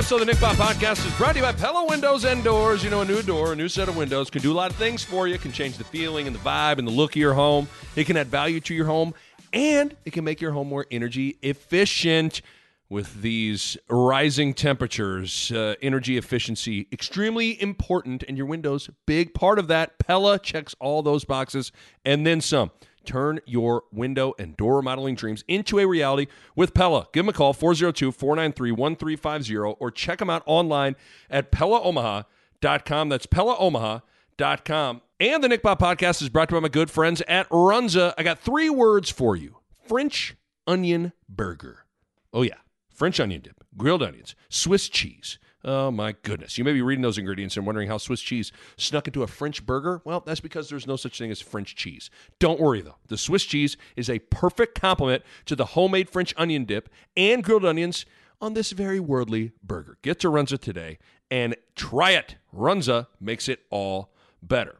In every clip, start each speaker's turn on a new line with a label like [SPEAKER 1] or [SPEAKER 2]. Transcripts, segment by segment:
[SPEAKER 1] Episode of the Nick Bahe Podcast is brought to you by Pella Windows and Doors. You know, a new door, a new set of windows can do a lot of things for you. It can change the feeling and the vibe and the look of your home. It can add value to your home, and it can make your home more energy efficient. With these rising temperatures, uh, energy efficiency extremely important, and your windows big part of that. Pella checks all those boxes and then some. Turn your window and door remodeling dreams into a reality with Pella. Give them a call, 402 493 1350, or check them out online at PellaOmaha.com. That's PellaOmaha.com. And the Nick Bahe podcast is brought to you by my good friends at Runza. I got three words for you French onion burger. Oh, yeah. French onion dip, grilled onions, Swiss cheese. Oh my goodness. You may be reading those ingredients and wondering how Swiss cheese snuck into a French burger. Well, that's because there's no such thing as French cheese. Don't worry though. The Swiss cheese is a perfect complement to the homemade French onion dip and grilled onions on this very worldly burger. Get to Runza today and try it. Runza makes it all better.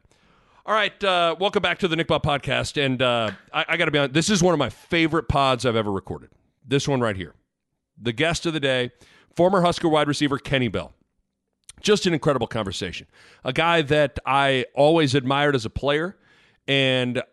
[SPEAKER 1] All right, uh, welcome back to the Nick Bahe podcast. And uh, I, I got to be honest, this is one of my favorite pods I've ever recorded. This one right here the guest of the day, former Husker wide receiver Kenny Bell. Just an incredible conversation. A guy that I always admired as a player, and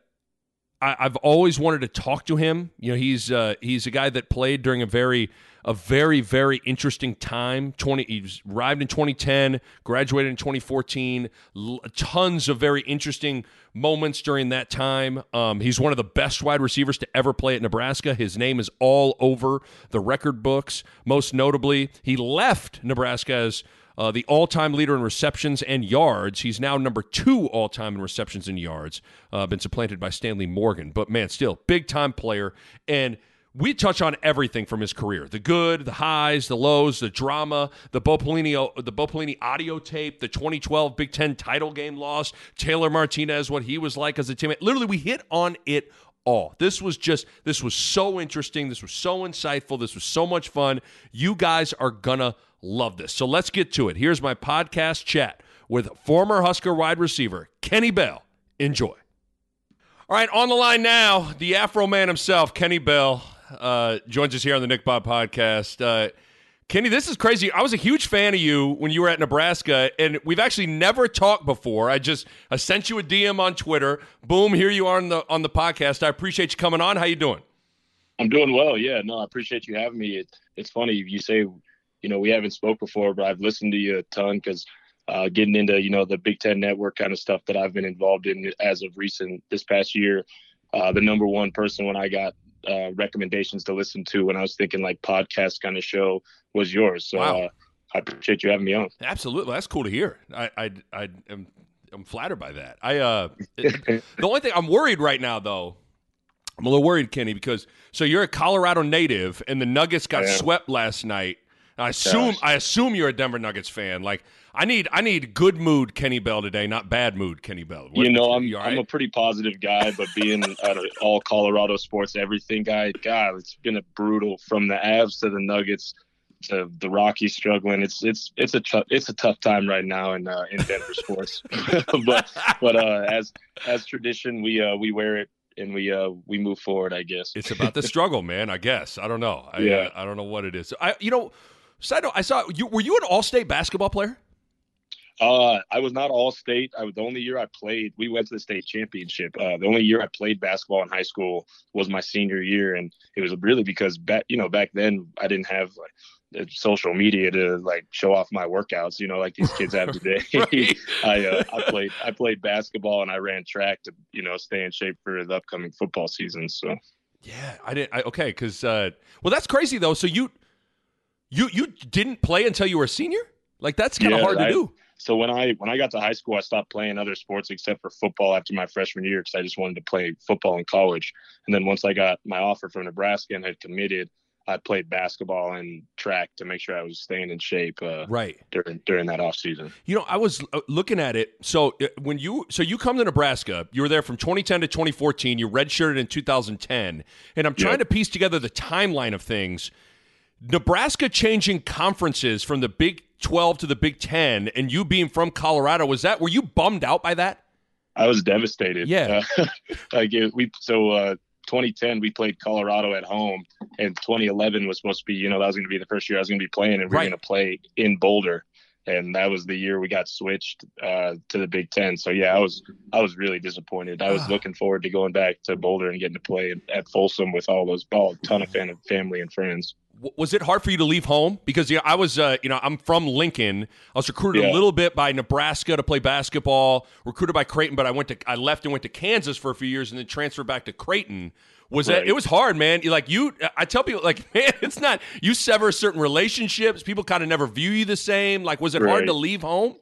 [SPEAKER 1] I, have always wanted to talk to him. You know, he's uh, he's a guy that played during a very a very very interesting time. Twenty, he arrived in 2010, graduated in 2014. L- tons of very interesting moments during that time. Um, he's one of the best wide receivers to ever play at Nebraska. His name is all over the record books. Most notably, he left Nebraska as uh, the all time leader in receptions and yards. He's now number two all time in receptions and yards, uh, been supplanted by Stanley Morgan. But man, still, big time player. And we touch on everything from his career the good, the highs, the lows, the drama, the Bo Pelini, the Bo Pelini audio tape, the 2012 Big Ten title game loss, Taylor Martinez, what he was like as a teammate. Literally, we hit on it all. This was just, this was so interesting. This was so insightful. This was so much fun. You guys are going to love this. So let's get to it. Here's my podcast chat with former Husker wide receiver Kenny Bell. Enjoy. All right, on the line now, the Afro man himself, Kenny Bell, uh, joins us here on the Nick Bahe podcast. Uh, Kenny, this is crazy. I was a huge fan of you when you were at Nebraska, and we've actually never talked before. I just I sent you a DM on Twitter. Boom, here you are on the on the podcast. I appreciate you coming on. How you doing?
[SPEAKER 2] I'm doing well. Yeah, no, I appreciate you having me. It, it's funny you say you know, we haven't spoke before, but I've listened to you a ton because uh, getting into, you know, the Big Ten Network kind of stuff that I've been involved in as of recent this past year. Uh, the number one person when I got uh, recommendations to listen to when I was thinking like podcast kind of show was yours. So wow. Uh, I appreciate you having me on.
[SPEAKER 1] Absolutely, that's cool to hear. I I, I am I'm flattered by that. I uh, the only thing I'm worried right now though. I'm a little worried, Kenny, because so you're a Colorado native, and the Nuggets got swept last night. I assume Gosh. I assume you're a Denver Nuggets fan. Like I need I need good mood Kenny Bell today, not bad mood Kenny Bell.
[SPEAKER 2] What, you know, I'm you right? I'm a pretty positive guy, but being an all Colorado sports everything guy, God, it's been a brutal from the Avs to the Nuggets to the Rockies struggling. It's it's it's a tough it's a tough time right now in uh, in Denver sports. but but uh, as as tradition, we uh, we wear it and we uh we move forward. I guess
[SPEAKER 1] it's about the struggle, man. I guess I don't know. I, yeah, I, I don't know what it is. I you know Side note, I saw you. Were you an all-state basketball player?
[SPEAKER 2] Uh, I was not all state. I was the only year I played. We went to the state championship. Uh, the only year I played basketball in high school was my senior year, and it was really because back, you know, back then I didn't have like social media to like show off my workouts. You know, like these kids have today. I uh, I played I played basketball and I ran track to you know stay in shape for the upcoming football season. So
[SPEAKER 1] yeah, I didn't. I, okay, because uh, well, that's crazy though. So you you you didn't play until you were a senior? Like that's kind of yeah, hard to
[SPEAKER 2] I,
[SPEAKER 1] do.
[SPEAKER 2] so when I when I got to high school, I stopped playing other sports except for football after my freshman year because I just wanted to play football in college. And then once I got my offer from Nebraska and had committed, I played basketball and track to make sure I was staying in shape. Uh,
[SPEAKER 1] right
[SPEAKER 2] during during that off season.
[SPEAKER 1] You know, I was uh, looking at it. So uh, when you so you come to Nebraska, you were there from 2010 to 2014. You redshirted in 2010, and I'm trying yep. to piece together the timeline of things. Nebraska changing conferences from the Big 12 to the Big 10 and you being from Colorado, was that were you bummed out by that?
[SPEAKER 2] I was devastated.
[SPEAKER 1] Yeah.
[SPEAKER 2] Uh, like it, we so uh 2010 we played Colorado at home and 2011 was supposed to be, you know, that was going to be the first year I was going to be playing and we are right. going to play in Boulder and that was the year we got switched uh, to the Big Ten. So yeah, I was I was really disappointed. I was ah. looking forward to going back to Boulder and getting to play at Folsom with all those all ton of fan, family and friends
[SPEAKER 1] was it hard for you to leave home because you know, I was uh, you know I'm from Lincoln. I was recruited yeah. a little bit by Nebraska to play basketball, recruited by Creighton, but I went to I left and went to Kansas for a few years and then transferred back to Creighton. Was right. that it was hard, man. Like you I tell people like man, it's not you sever certain relationships. People kind of never view you the same. Like was it right. hard to leave home?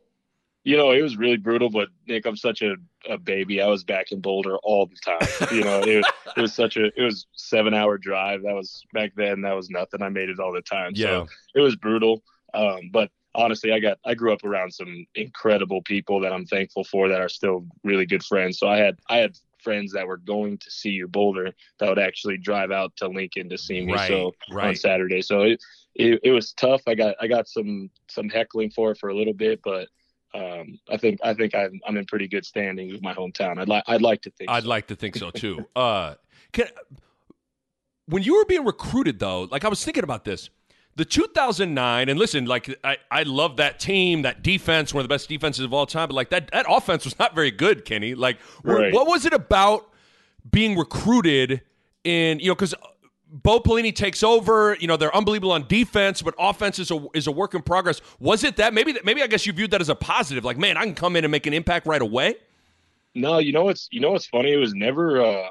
[SPEAKER 2] You know, it was really brutal, but Nick, I'm such a, a baby. I was back in Boulder all the time. You know, it, it was such a it was seven hour drive. That was back then. That was nothing. I made it all the time. Yeah. So it was brutal. Um, but honestly, I got I grew up around some incredible people that I'm thankful for that are still really good friends. So I had I had friends that were going to see you Boulder that would actually drive out to Lincoln to see me. Right, so right. on Saturday. So it, it it was tough. I got I got some some heckling for it for a little bit, but um, I think I think I'm, I'm in pretty good standing with my hometown. I'd like I'd like to think.
[SPEAKER 1] I'd so. like to think so too. uh, can, when you were being recruited, though, like I was thinking about this, the 2009, and listen, like I, I love that team, that defense, one of the best defenses of all time, but like that that offense was not very good, Kenny. Like, right. what was it about being recruited in you know because Bo Pelini takes over. You know they're unbelievable on defense, but offense is a is a work in progress. Was it that? Maybe maybe I guess you viewed that as a positive. Like, man, I can come in and make an impact right away.
[SPEAKER 2] No, you know what's you know what's funny. It was never. Uh,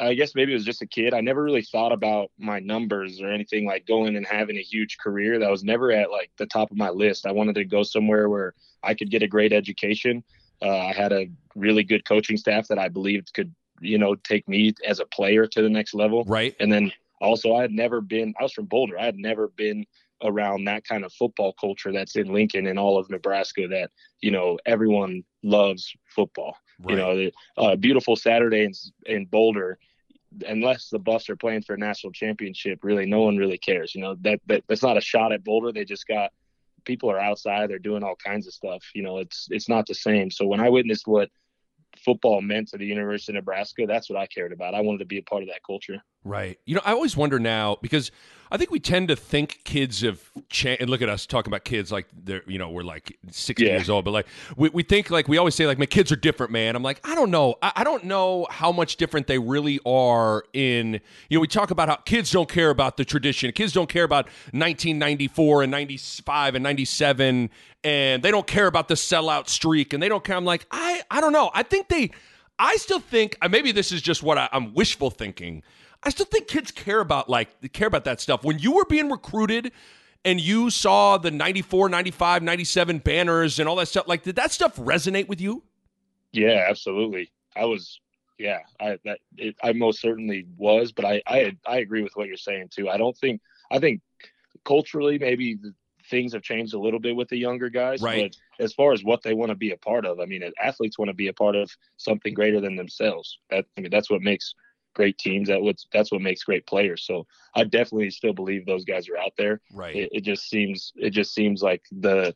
[SPEAKER 2] I guess maybe it was just a kid. I never really thought about my numbers or anything like going and having a huge career. That was never at like the top of my list. I wanted to go somewhere where I could get a great education. Uh, I had a really good coaching staff that I believed could you know, take me as a player to the next level.
[SPEAKER 1] Right.
[SPEAKER 2] And then also, I had never been, I was from Boulder. I had never been around that kind of football culture that's in Lincoln and all of Nebraska that, you know, everyone loves football. Right. You know, the, uh, beautiful Saturday in, in Boulder, unless the Buffs are playing for a national championship, really, no one really cares. You know, that, that that's not a shot at Boulder. They just got people are outside, they're doing all kinds of stuff. You know, it's it's not the same. So when I witnessed what football meant to the University of Nebraska, that's what I cared about. I wanted to be a part of that culture.
[SPEAKER 1] Right. You know, I always wonder now because I think we tend to think kids have changed. And look at us talking about kids like they're, you know, we're like 60 yeah. years old, but like we, we think like we always say like my kids are different, man. I'm like, I don't know. I, I don't know how much different they really are in, you know, we talk about how kids don't care about the tradition. Kids don't care about 1994 and 95 and 97 and they don't care about the sellout streak and they don't care. I'm like, I, I don't know. I think they, I still think uh, maybe this is just what I, I'm wishful thinking I still think kids care about like care about that stuff. When you were being recruited and you saw the 94, 95, 97 banners and all that stuff, like did that stuff resonate with you?
[SPEAKER 2] Yeah, absolutely. I was yeah, I that it, I most certainly was, but I I I agree with what you're saying too. I don't think I think culturally maybe things have changed a little bit with the younger guys,
[SPEAKER 1] right.
[SPEAKER 2] but as far as what they want to be a part of, I mean, athletes want to be a part of something greater than themselves. That I mean, that's what makes great teams. That what's that's what makes great players. So I definitely still believe those guys are out there.
[SPEAKER 1] Right.
[SPEAKER 2] It, it, just seems it just seems like the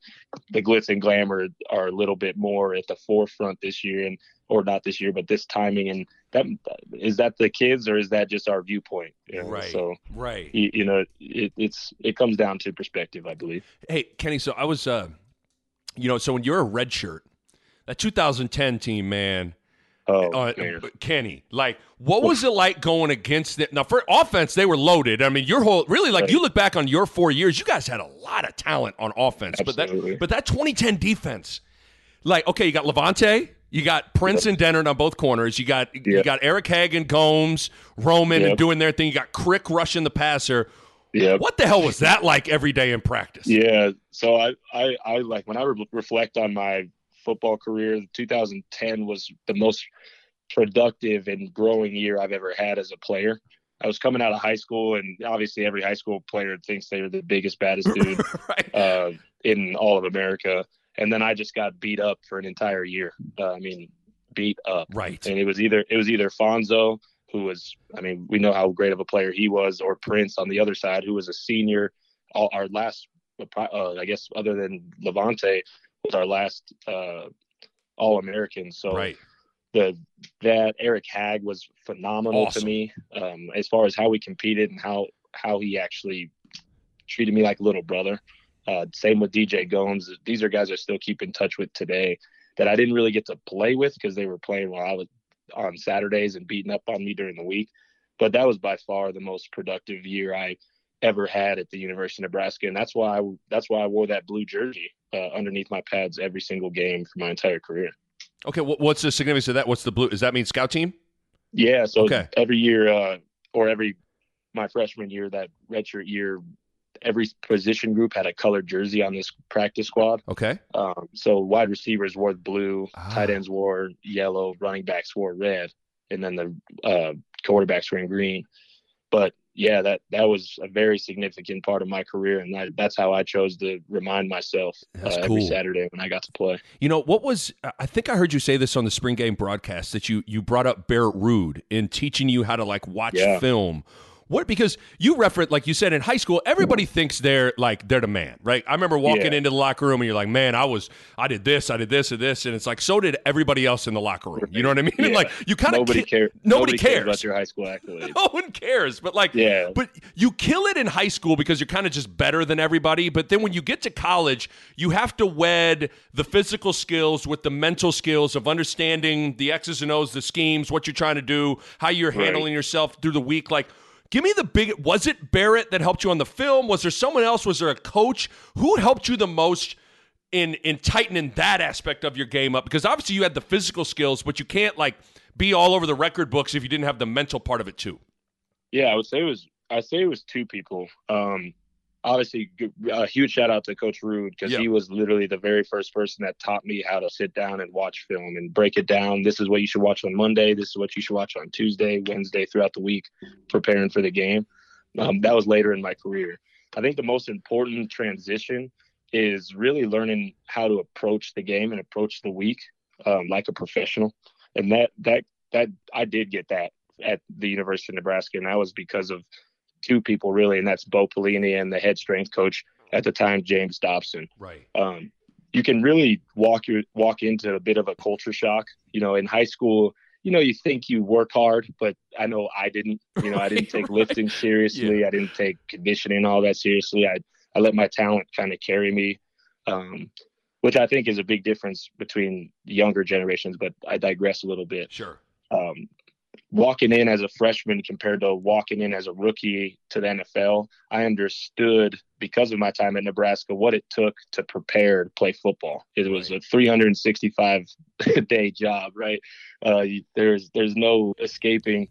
[SPEAKER 2] the glitz and glamour are a little bit more at the forefront this year, and or not this year, but this timing. And that is that the kids or is that just our viewpoint?
[SPEAKER 1] You know? Right.
[SPEAKER 2] So
[SPEAKER 1] right.
[SPEAKER 2] You, you know, it, it's it comes down to perspective, I believe.
[SPEAKER 1] Hey, Kenny. So I was, uh, you know, so when you're a red shirt, that 2010 team, man
[SPEAKER 2] Oh, uh,
[SPEAKER 1] Kenny, like, what was it like going against it? Now, for offense, they were loaded. I mean, your whole really like right. you look back on your four years, you guys had a lot of talent on offense,
[SPEAKER 2] Absolutely.
[SPEAKER 1] but that but that 2010 defense, like, okay, you got Lavonte, you got Prince yep. and Dennard on both corners, you got yep. you got Eric Hagen, Gomes, Roman, yep. and doing their thing. You got Crick rushing the passer.
[SPEAKER 2] Yeah.
[SPEAKER 1] What the hell was that like every day in practice?
[SPEAKER 2] Yeah. So I, I, I like when I re- reflect on my football career, 2010 was the most productive and growing year I've ever had as a player. I was coming out of high school, and obviously every high school player thinks they're the biggest, baddest dude
[SPEAKER 1] right.
[SPEAKER 2] uh, in all of America. And then I just got beat up for an entire year. Uh, I mean, beat up.
[SPEAKER 1] Right.
[SPEAKER 2] And it was either it was either Fonzo, who was, I mean, we know how great of a player he was, or Prince on the other side, who was a senior. All, our last, uh, I guess, other than Lavonte, was our last uh, All American. So
[SPEAKER 1] right.
[SPEAKER 2] the that Eric Hagg was phenomenal
[SPEAKER 1] Awesome.
[SPEAKER 2] to me um, as far as how we competed and how how he actually treated me like a little brother. Uh, same with DJ Gomes. These are guys I still keep in touch with today that I didn't really get to play with because they were playing while I was on Saturdays and beating up on me during the week. But that was by far the most productive year I ever had at the University of Nebraska, and that's why I, that's why I wore that blue jersey uh, underneath my pads every single game for my entire career.
[SPEAKER 1] Okay. What's the significance of that? What's the blue? Does that mean scout team?
[SPEAKER 2] Yeah, so
[SPEAKER 1] Okay.
[SPEAKER 2] every year, uh, or every my freshman year, that redshirt year, every position group had a colored jersey on this practice squad.
[SPEAKER 1] Okay.
[SPEAKER 2] Um, so wide receivers wore blue,
[SPEAKER 1] Ah.
[SPEAKER 2] tight ends wore yellow, running backs wore red, and then the uh, quarterbacks were in green. But yeah, that that was a very significant part of my career, and that, that's how I chose to remind myself uh,
[SPEAKER 1] That's
[SPEAKER 2] every. Saturday when I got to play.
[SPEAKER 1] You know what was? I think I heard you say this on the spring game broadcast that you you brought up Barrett Ruud in teaching you how to like watch
[SPEAKER 2] Yeah.
[SPEAKER 1] film. What because you referenced like you said in high school, everybody thinks they're like they're the man, right? I remember walking
[SPEAKER 2] Yeah.
[SPEAKER 1] into the locker room and you're like, man, I was I did this, I did this, and this, and it's like so did everybody else in the locker room. You know what I mean?
[SPEAKER 2] Yeah.
[SPEAKER 1] Like you kind of
[SPEAKER 2] Nobody cares.
[SPEAKER 1] Nobody
[SPEAKER 2] cares
[SPEAKER 1] cares.
[SPEAKER 2] about your high school accolades.
[SPEAKER 1] no one cares, but like
[SPEAKER 2] Yeah.
[SPEAKER 1] but you kill it in high school because you're kind of just better than everybody. But then when you get to college, you have to wed the physical skills with the mental skills of understanding the X's and O's, the schemes, what you're trying to do, how you're
[SPEAKER 2] Right.
[SPEAKER 1] handling yourself through the week. Like, give me the big. Was it Barrett that helped you on the film? Was there someone else? Was there a coach who helped you the most? In, in tightening that aspect of your game up because obviously you had the physical skills but you can't like be all over the record books if you didn't have the mental part of it too
[SPEAKER 2] Yeah, I would say it was. I say it was two people. Um, obviously, a huge shout out to Coach Ruud because
[SPEAKER 1] Yeah.
[SPEAKER 2] he was literally the very first person that taught me how to sit down and watch film and break it down. This is what you should watch on Monday. This is what you should watch on Tuesday, Wednesday, throughout the week, preparing for the game. Um, that was later in my career. I think the most important transition is really learning how to approach the game and approach the week um, like a professional, and that that that I did get that at the University of Nebraska, and that was because of two people really, and that's Bo Pelini and the head strength coach at the time, James Dobson.
[SPEAKER 1] right
[SPEAKER 2] Um, you can really walk your walk into a bit of a culture shock. You know, in high school, you know, you think you work hard, but I know I didn't. You know, I didn't take lifting seriously. I didn't take conditioning all that seriously. I I let my talent kind of carry me. Um, which I think is a big difference between younger generations, but I digress a little bit
[SPEAKER 1] Sure.
[SPEAKER 2] um, walking in as a freshman compared to walking in as a rookie to the NFL, I understood because of my time at Nebraska what it took to prepare to play football. It was a 365 day job, right? Uh, there's there's no escaping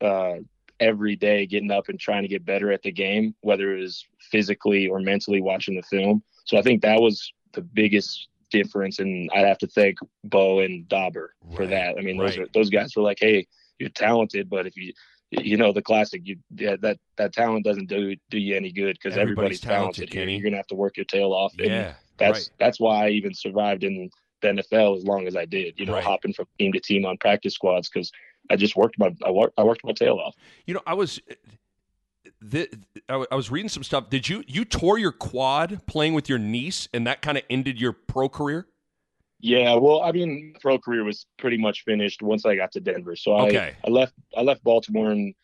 [SPEAKER 2] uh, every day getting up and trying to get better at the game, whether it was physically or mentally watching the film. So I think that was the biggest difference, and I'd have to thank Bo and Dauber for that. I mean, those
[SPEAKER 1] right.
[SPEAKER 2] are, those guys were like, "Hey, you're talented, but if you you know the classic, you yeah, that that talent doesn't do do you any good because
[SPEAKER 1] Everybody's
[SPEAKER 2] everybody's,
[SPEAKER 1] talented,
[SPEAKER 2] here. You're gonna have to work your tail off. And
[SPEAKER 1] Yeah.
[SPEAKER 2] that's
[SPEAKER 1] right.
[SPEAKER 2] that's why I even survived in the NFL as long as I did. You know,
[SPEAKER 1] Right.
[SPEAKER 2] hopping from team to team on practice squads because I just worked my I worked I worked my tail off.
[SPEAKER 1] You know, I was. The, I w- I was reading some stuff. Did you you tore your quad playing with your niece, and that kind of ended your pro career?
[SPEAKER 2] Yeah, well, I mean, pro career was pretty much finished once I got to Denver. So I,
[SPEAKER 1] Okay.
[SPEAKER 2] I left I left Baltimore in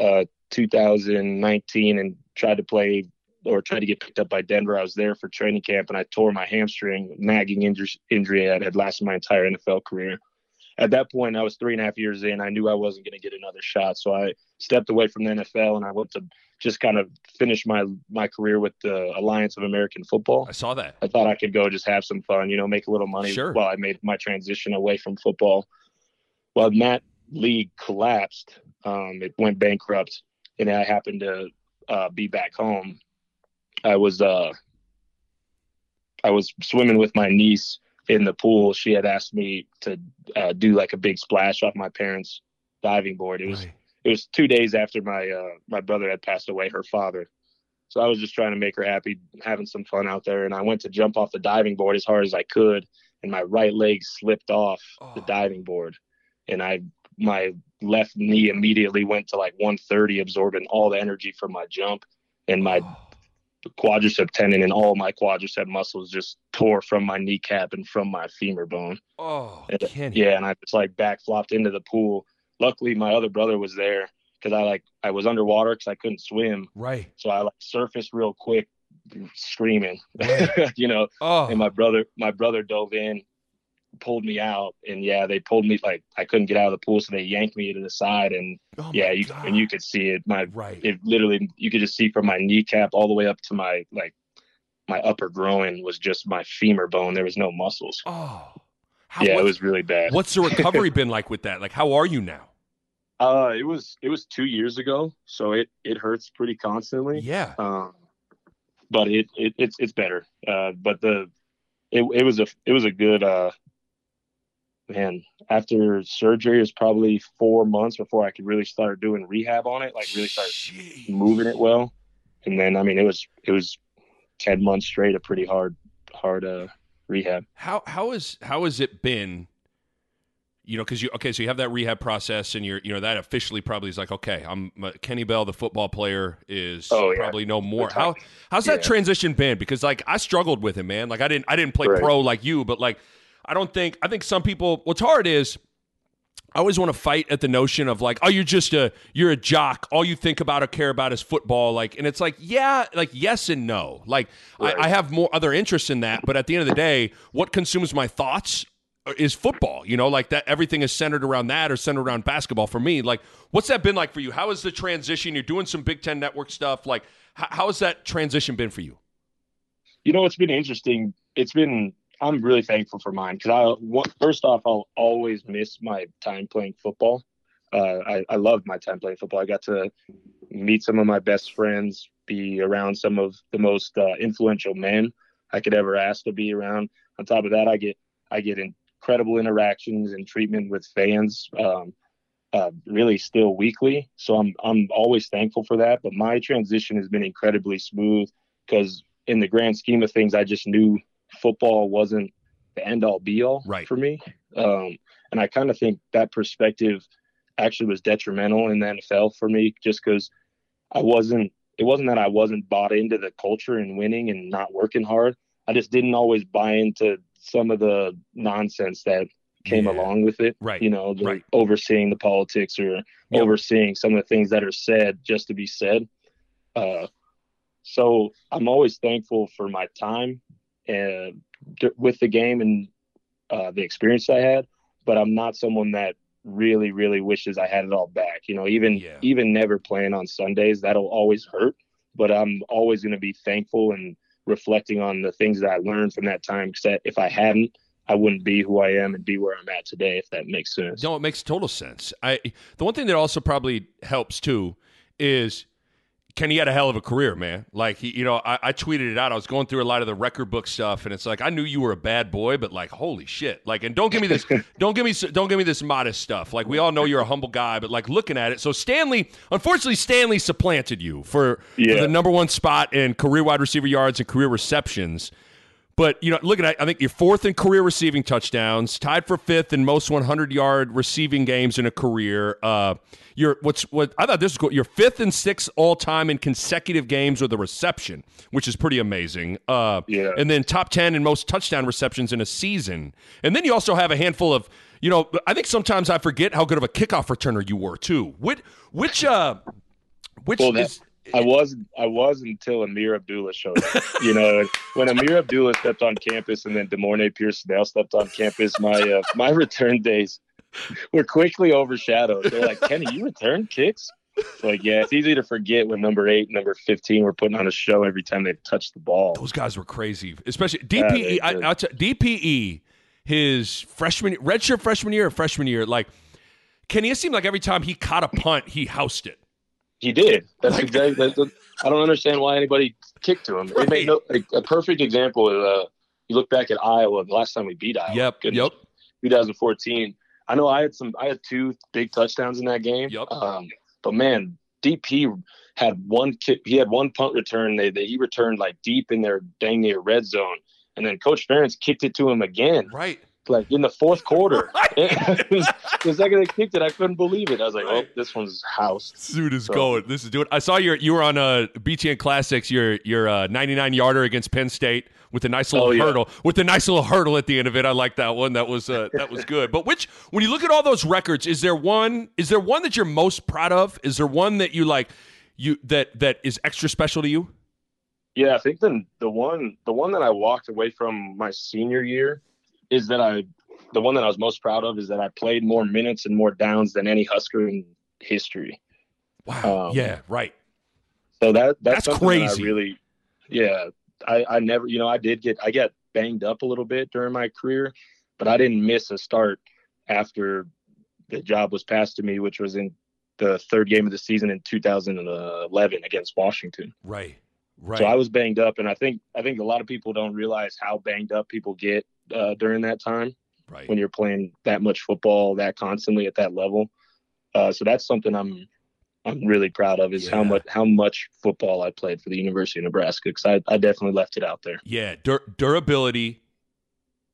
[SPEAKER 2] uh, 2019 and tried to play or tried to get picked up by Denver. I was there for training camp and I tore my hamstring, nagging injury, injury that had lasted my entire NFL career. At that point, I was three and a half years in. I knew I wasn't going to get another shot, so I stepped away from the NFL and I went to just kind of finish my my career with the Alliance of American Football.
[SPEAKER 1] I saw that.
[SPEAKER 2] I thought I could go just have some fun, you know, make a little money
[SPEAKER 1] Sure.
[SPEAKER 2] while I made my transition away from football. Well, that league collapsed. Um, it went bankrupt, and I happened to uh, be back home, I was uh, I was swimming with my niece in the pool. She had asked me to uh, do like a big splash off my parents' diving board. It was
[SPEAKER 1] Right.
[SPEAKER 2] it was two days after my uh, my brother had passed away, her father. So I was just trying to make her happy, having some fun out there. And I went to jump off the diving board as hard as I could, and my right leg slipped off the
[SPEAKER 1] Oh.
[SPEAKER 2] diving board, and I my left knee immediately went to like 130, absorbing all the energy from my jump, and my
[SPEAKER 1] Oh.
[SPEAKER 2] Quadricep tendon and all my quadricep muscles just tore from my kneecap and from my femur bone.
[SPEAKER 1] Oh,
[SPEAKER 2] And, uh,
[SPEAKER 1] Kenny.
[SPEAKER 2] Yeah, and I just like back flopped into the pool. Luckily, my other brother was there because I like I was underwater because I couldn't swim,
[SPEAKER 1] Right.
[SPEAKER 2] so I like surfaced real quick, screaming, you know.
[SPEAKER 1] Oh.
[SPEAKER 2] And my brother, my brother dove in, pulled me out, and yeah, they pulled me like I couldn't get out of the pool, so they yanked me to the side, and
[SPEAKER 1] oh
[SPEAKER 2] yeah, you
[SPEAKER 1] God.
[SPEAKER 2] and you could see it. My
[SPEAKER 1] Right.
[SPEAKER 2] it literally you could just see from my kneecap all the way up to my like my upper groin was just my femur bone. There was no muscles.
[SPEAKER 1] oh. How,
[SPEAKER 2] yeah, it was really bad.
[SPEAKER 1] What's the recovery been like with that? Like, how are you now?
[SPEAKER 2] Uh, it was it was two years ago, so it it hurts pretty constantly.
[SPEAKER 1] Yeah.
[SPEAKER 2] Um, but it, it it's it's better. Uh, but the it it was a it was a good uh man. After surgery, it was probably four months before I could really start doing rehab on it, like really start
[SPEAKER 1] Jeez.
[SPEAKER 2] moving it well. And then I mean, it was it was ten months straight of pretty hard hard uh rehab.
[SPEAKER 1] How how is how has it been? You know, because you okay, so you have that rehab process, and you're you know that officially probably is like okay, I'm uh, Kenny Bell, the football player, is
[SPEAKER 2] Oh, yeah.
[SPEAKER 1] probably no more. How how's that
[SPEAKER 2] Yeah.
[SPEAKER 1] transition been? Because like I struggled with it, man. Like I didn't I didn't play
[SPEAKER 2] Right.
[SPEAKER 1] pro like you, but like I don't think I think some people. What's hard is I always want to fight at the notion of like, oh, you're just a you're a jock. All you think about or care about is football. Like, and it's like, yeah, like yes and no. Like,
[SPEAKER 2] Right.
[SPEAKER 1] I, I have more other interests in that, but at the end of the day, what consumes my thoughts is football. You know, like that. Everything is centered around that or centered around basketball for me. Like, what's that been like for you? How is the transition? You're doing some Big Ten Network stuff. Like, how, how has that transition been for you?
[SPEAKER 2] You know, it's been interesting. It's been I'm really thankful for mine because I first off I'll always miss my time playing football. Uh, I I loved my time playing football. I got to meet some of my best friends, be around some of the most uh, influential men I could ever ask to be around. On top of that, I get I get incredible interactions and treatment with fans. Um, uh, really still weekly. So I'm I'm always thankful for that. But my transition has been incredibly smooth because in the grand scheme of things, I just knew football wasn't the end all be all
[SPEAKER 1] Right.
[SPEAKER 2] for me. Um, and I kind of think that perspective actually was detrimental in the NFL for me, just because I wasn't. It wasn't that I wasn't bought into the culture and winning and not working hard. I just didn't always buy into some of the nonsense that came
[SPEAKER 1] Yeah.
[SPEAKER 2] along with it.
[SPEAKER 1] Right.
[SPEAKER 2] You know, the
[SPEAKER 1] Right.
[SPEAKER 2] overseeing the politics or
[SPEAKER 1] Yep.
[SPEAKER 2] overseeing some of the things that are said just to be said. Uh, so I'm always thankful for my time and with the game and uh, the experience I had, but I'm not someone that really, really wishes I had it all back. You know, even
[SPEAKER 1] Yeah.
[SPEAKER 2] even never playing on Sundays, that'll always hurt. But I'm always going to be thankful and reflecting on the things that I learned from that time. Because if I hadn't, I wouldn't be who I am and be where I'm at today. If that makes sense.
[SPEAKER 1] No, it makes total sense. I the one thing that also probably helps too is Kenny had a hell of a career, man. Like he, you know, I, I tweeted it out. I was going through a lot of the record book stuff, and it's like I knew you were a bad boy, but like, holy shit! Like, and don't give me this, don't give me, don't give me this modest stuff. Like, we all know you're a humble guy, but like looking at it, so Stanley, unfortunately, Stanley supplanted you for, for the number one spot in career wide receiver yards and career receptions. But you know, look at I think you're fourth in career receiving touchdowns, tied for fifth in most 100 yard receiving games in a career. Uh, you're what's what I thought this was cool. You're fifth and sixth all time in consecutive games with a reception, which is pretty amazing. Uh,
[SPEAKER 2] Yeah.
[SPEAKER 1] And then top 10 in most touchdown receptions in a season. And then you also have a handful of, you know, I think sometimes I forget how good of a kickoff returner you were too. Which which uh, which
[SPEAKER 2] Well,
[SPEAKER 1] is
[SPEAKER 2] I was I was until Ameer Abdullah showed up. you know, when Ameer Abdullah stepped on campus and then De'Mornay Pierce now stepped on campus, my uh, my return days were quickly overshadowed. They're like, Kenny, you return kicks? It's like, yeah, it's easy to forget when number eight, number fifteen were putting on a show every time they touched the ball.
[SPEAKER 1] Those guys were crazy, especially DPE.
[SPEAKER 2] they
[SPEAKER 1] I. I'll tell- DPE, his freshman redshirt freshman year, or freshman year, like Kenny. It seemed like every time he caught a punt, he housed it.
[SPEAKER 2] He did. That's like, exactly. That's, I don't understand why anybody kicked to him. Right. No, like, a perfect example. Of, uh, you look back at Iowa. The last time we beat Iowa.
[SPEAKER 1] Yep. Goodness, yep.
[SPEAKER 2] 2014. I know I had some. I had two big touchdowns in that game.
[SPEAKER 1] Yep.
[SPEAKER 2] Um, but man, DP had one kick. He had one punt return. They, they he returned like deep in their dang near red zone, and then Coach Ferentz kicked it to him again.
[SPEAKER 1] Right.
[SPEAKER 2] Like in the fourth quarter. the second they kicked it, I couldn't believe it. I was like, "Oh, this one's house."
[SPEAKER 1] Dude is so. going. This is doing. I saw your you were on uh, BTN Classics. Your your uh, 99 yarder against Penn State with a nice little oh, yeah. hurdle. With a nice little hurdle at the end of it. I like that one. That was uh, that was good. But which when you look at all those records, is there one is there one that you're most proud of? Is there one that you like you that that is extra special to you?
[SPEAKER 2] Yeah, I think the the one the one that I walked away from my senior year is that I the one that I was most proud of is that I played more minutes and more downs than any Husker in history.
[SPEAKER 1] Wow. Um, yeah, right.
[SPEAKER 2] So that that's,
[SPEAKER 1] that's crazy.
[SPEAKER 2] That I really, yeah. I I never, you know, I did get I got banged up a little bit during my career, but I didn't miss a start after the job was passed to me, which was in the third game of the season in 2011 against Washington.
[SPEAKER 1] Right. Right.
[SPEAKER 2] So I was banged up, and I think I think a lot of people don't realize how banged up people get uh, during that time
[SPEAKER 1] right.
[SPEAKER 2] when you're playing that much football that constantly at that level. Uh, so that's something I'm I'm really proud of is yeah. how much how much football I played for the University of Nebraska because I, I definitely left it out there.
[SPEAKER 1] Yeah, dur- durability,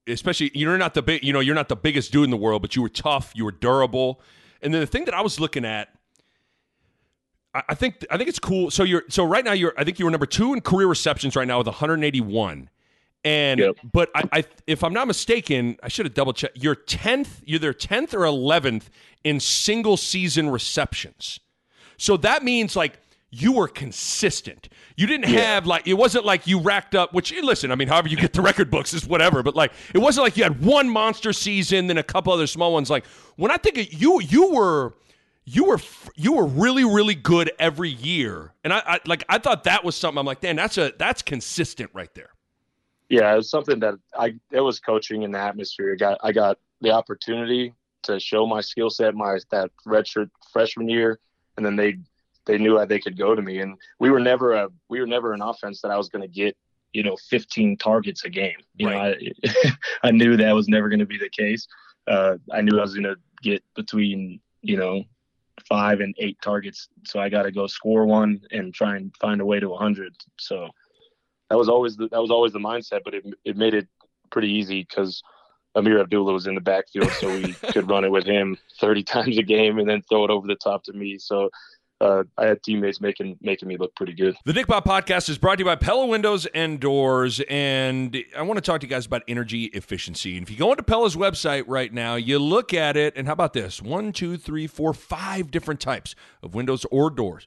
[SPEAKER 1] especially you're not the big you know you're not the biggest dude in the world, but you were tough, you were durable, and then the thing that I was looking at. I think I think it's cool. So you're so right now you're I think you were number two in career receptions right now with 181. And yep. but I, I, if I'm not mistaken, I should have double checked. You're tenth, you're their tenth or eleventh in single season receptions. So that means like you were consistent. You didn't yeah. have like it wasn't like you racked up. Which listen, I mean, however you get the record books is whatever. But like it wasn't like you had one monster season, then a couple other small ones. Like when I think of you, you were you were you were really really good every year, and I, I like I thought that was something. I'm like, damn, that's a that's consistent right there
[SPEAKER 2] yeah, it was something that I it was coaching in the atmosphere. I got I got the opportunity to show my skill set my that redshirt freshman year, and then they they knew that they could go to me, and we were never a we were never an offense that I was going to get you know 15 targets a game. You right. know, I I knew that was never going to be the case. Uh, I knew I was going to get between you know five and eight targets, so I got to go score one and try and find a way to 100. So that was always the, that was always the mindset, but it it made it pretty easy because Ameer Abdullah was in the backfield, so we could run it with him 30 times a game and then throw it over the top to me. So uh, I had teammates making making me look pretty good.
[SPEAKER 1] The Nick Bahe Podcast is brought to you by Pella Windows and Doors, and I want to talk to you guys about energy efficiency. And if you go into Pella's website right now, you look at it, and how about this? One, two, three, four, five different types of windows or doors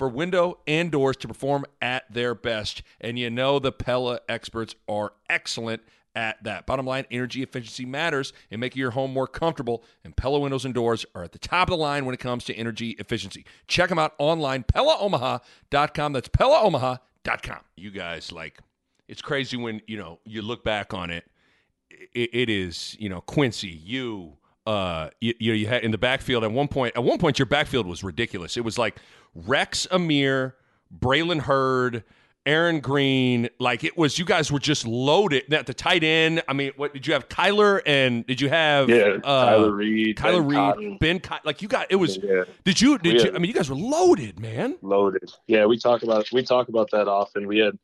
[SPEAKER 1] for window and doors to perform at their best. And you know the Pella experts are excellent at that. Bottom line, energy efficiency matters in making your home more comfortable, and Pella windows and doors are at the top of the line when it comes to energy efficiency. Check them out online, PellaOmaha.com. That's PellaOmaha.com. You guys, like, it's crazy when, you know, you look back on it. it, it is, you know, Quincy, you, uh, you, you, you had in the backfield at one point. At one point, your backfield was ridiculous. It was like Rex Ameer, Braylon Heard, Aaron Green. Like it was, you guys were just loaded. At the tight end, I mean, what did you have? Kyler and did you have?
[SPEAKER 2] Yeah, uh, Kyler Reed,
[SPEAKER 1] Kyler Reed, Cotton. Ben. like you got it was. Yeah. Did you? Did you? I mean, you guys were loaded, man.
[SPEAKER 2] Loaded. Yeah, we talk about we talk about that often. We had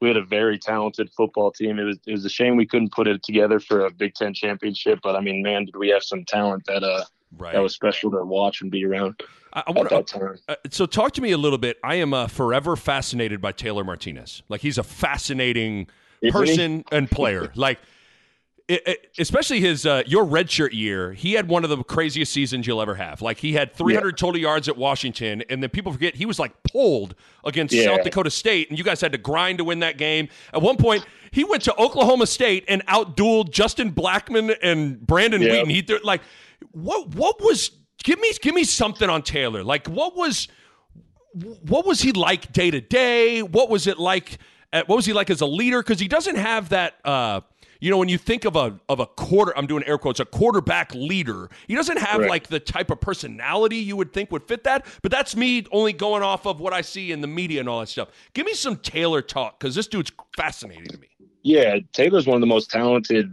[SPEAKER 2] we had a very talented football team. It was it was a shame we couldn't put it together for a Big Ten championship. But I mean, man, did we have some talent that uh right. that was special to watch and be around. I, I want to.
[SPEAKER 1] Uh, so, talk to me a little bit. I am uh, forever fascinated by Taylor Martinez. Like he's a fascinating Isn't person he? and player. like it, it, especially his uh, your redshirt year, he had one of the craziest seasons you'll ever have. Like he had 300 yeah. total yards at Washington, and then people forget he was like pulled against yeah. South Dakota State, and you guys had to grind to win that game. At one point, he went to Oklahoma State and outdueled Justin Blackmon and Brandon. Weeden. He like what what was give me give me something on Taylor. Like what was what was he like day to day? What was it like? At, what was he like as a leader? Because he doesn't have that. Uh, you know, when you think of a of a quarter, I'm doing air quotes, a quarterback leader. He doesn't have right. like the type of personality you would think would fit that. But that's me only going off of what I see in the media and all that stuff. Give me some Taylor talk because this dude's fascinating to me.
[SPEAKER 2] Yeah, Taylor's one of the most talented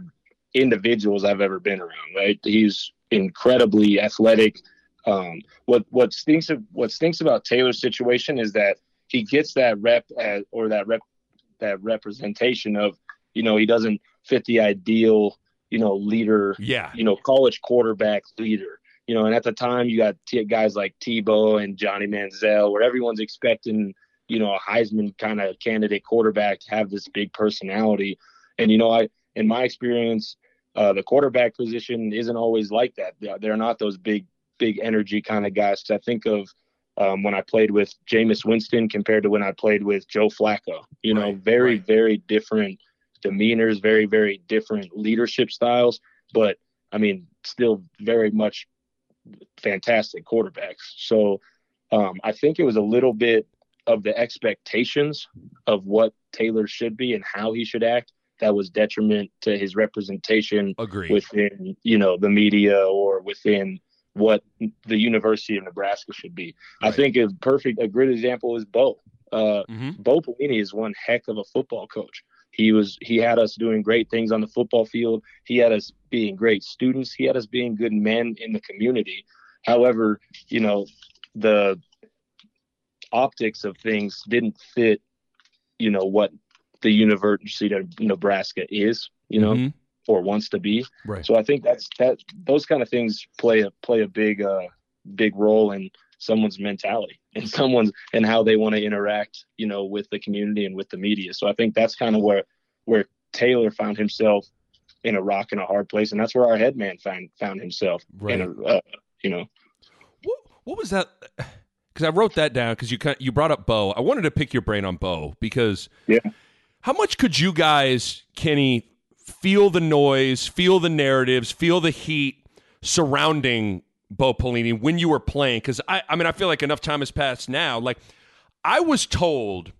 [SPEAKER 2] individuals I've ever been around. Right, he's incredibly athletic. Um, what what stinks of, what stinks about Taylor's situation is that he gets that rep at, or that rep that representation of you know he doesn't fit the ideal, you know, leader,
[SPEAKER 1] yeah,
[SPEAKER 2] you know, college quarterback leader. You know, and at the time you got t- guys like Tebow and Johnny Manziel, where everyone's expecting, you know, a Heisman kind of candidate quarterback to have this big personality. And you know, I in my experience, uh, the quarterback position isn't always like that. They're not those big, big energy kind of guys. Because I think of um, when I played with Jameis Winston compared to when I played with Joe Flacco. You know, right, very, right. very different demeanors, very, very different leadership styles, but I mean, still very much fantastic quarterbacks. So um, I think it was a little bit of the expectations of what Taylor should be and how he should act that was detriment to his representation
[SPEAKER 1] Agreed.
[SPEAKER 2] within, you know, the media or within what the University of Nebraska should be. Right. I think a perfect, a great example is Bo. Uh, mm-hmm. Bo Pelini is one heck of a football coach. He was he had us doing great things on the football field. He had us being great students. He had us being good men in the community. However, you know, the optics of things didn't fit, you know, what the University of Nebraska is, you know, mm-hmm. or wants to be.
[SPEAKER 1] Right.
[SPEAKER 2] So I think that's that those kind of things play a play a big uh big role in someone's mentality and someone's and how they want to interact, you know, with the community and with the media. So I think that's kind of where where Taylor found himself in a rock and a hard place, and that's where our head man found found himself.
[SPEAKER 1] Right.
[SPEAKER 2] In a, uh, you know.
[SPEAKER 1] What, what was that? Because I wrote that down because you you brought up Bo. I wanted to pick your brain on Bo because
[SPEAKER 2] yeah.
[SPEAKER 1] How much could you guys, Kenny, feel the noise, feel the narratives, feel the heat surrounding Bo Pelini when you were playing? Because I, I mean, I feel like enough time has passed now. Like, I was told,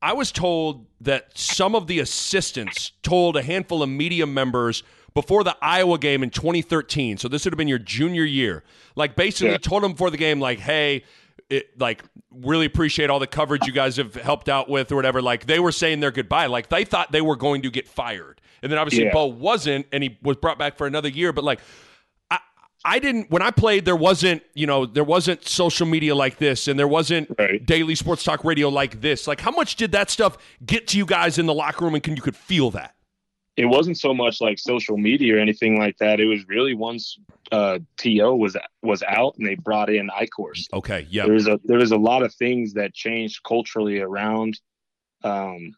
[SPEAKER 1] I was told that some of the assistants told a handful of media members before the Iowa game in 2013. So this would have been your junior year. Like, basically, yeah. told them before the game, like, hey, it, like really appreciate all the coverage you guys have helped out with or whatever. Like they were saying their goodbye. Like they thought they were going to get fired, and then obviously yeah. Bo wasn't, and he was brought back for another year. But like I didn't when I played there wasn't, you know, there wasn't social media like this and there wasn't right. daily sports talk radio like this. Like how much did that stuff get to you guys in the locker room and can you could feel that?
[SPEAKER 2] It wasn't so much like social media or anything like that. It was really once uh, To was was out and they brought in Eichorst.
[SPEAKER 1] Okay, yeah.
[SPEAKER 2] There was a there was a lot of things that changed culturally around um,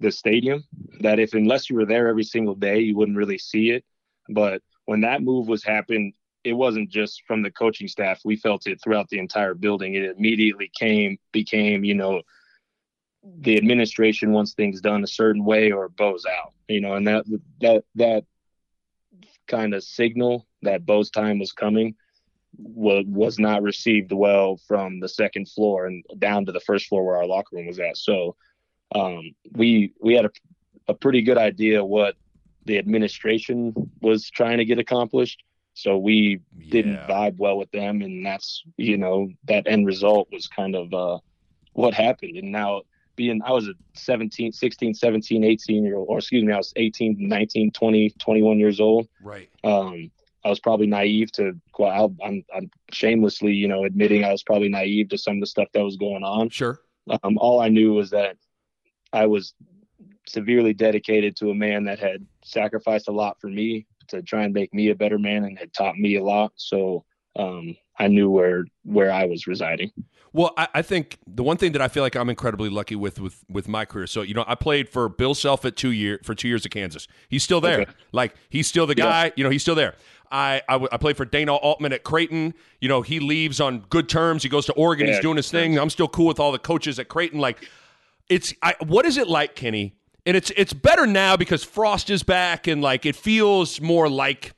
[SPEAKER 2] the stadium that if unless you were there every single day, you wouldn't really see it. But when that move was happened, it wasn't just from the coaching staff. We felt it throughout the entire building. It immediately came became, you know, the administration wants things done a certain way or Bo's out. You know, and that that that kind of signal that Bo's time was coming was was not received well from the second floor and down to the first floor where our locker room was at. So um, we we had a, a pretty good idea what the administration was trying to get accomplished. So we yeah. didn't vibe well with them, and that's you know that end result was kind of uh, what happened. And now being I was a 17, 16, 17, 18 year old, or excuse me, I was 18, 19, 20, 21 years old.
[SPEAKER 1] Right.
[SPEAKER 2] Um, I was probably naive to. Well, I'm, I'm shamelessly, you know, admitting I was probably naive to some of the stuff that was going on.
[SPEAKER 1] Sure.
[SPEAKER 2] Um, all I knew was that I was severely dedicated to a man that had sacrificed a lot for me to try and make me a better man and had taught me a lot. So um, I knew where where I was residing.
[SPEAKER 1] Well, I, I, think the one thing that I feel like I'm incredibly lucky with with with my career. So you know, I played for Bill Self at two year for two years at Kansas. He's still there. Okay. Like he's still the guy. Yeah. You know, he's still there. I, I, I played for Dana Altman at Creighton. You know, he leaves on good terms. He goes to Oregon. Yeah, he's doing his thing. I'm still cool with all the coaches at Creighton. Like, it's I, what is it like, Kenny? And it's it's better now because Frost is back and like it feels more like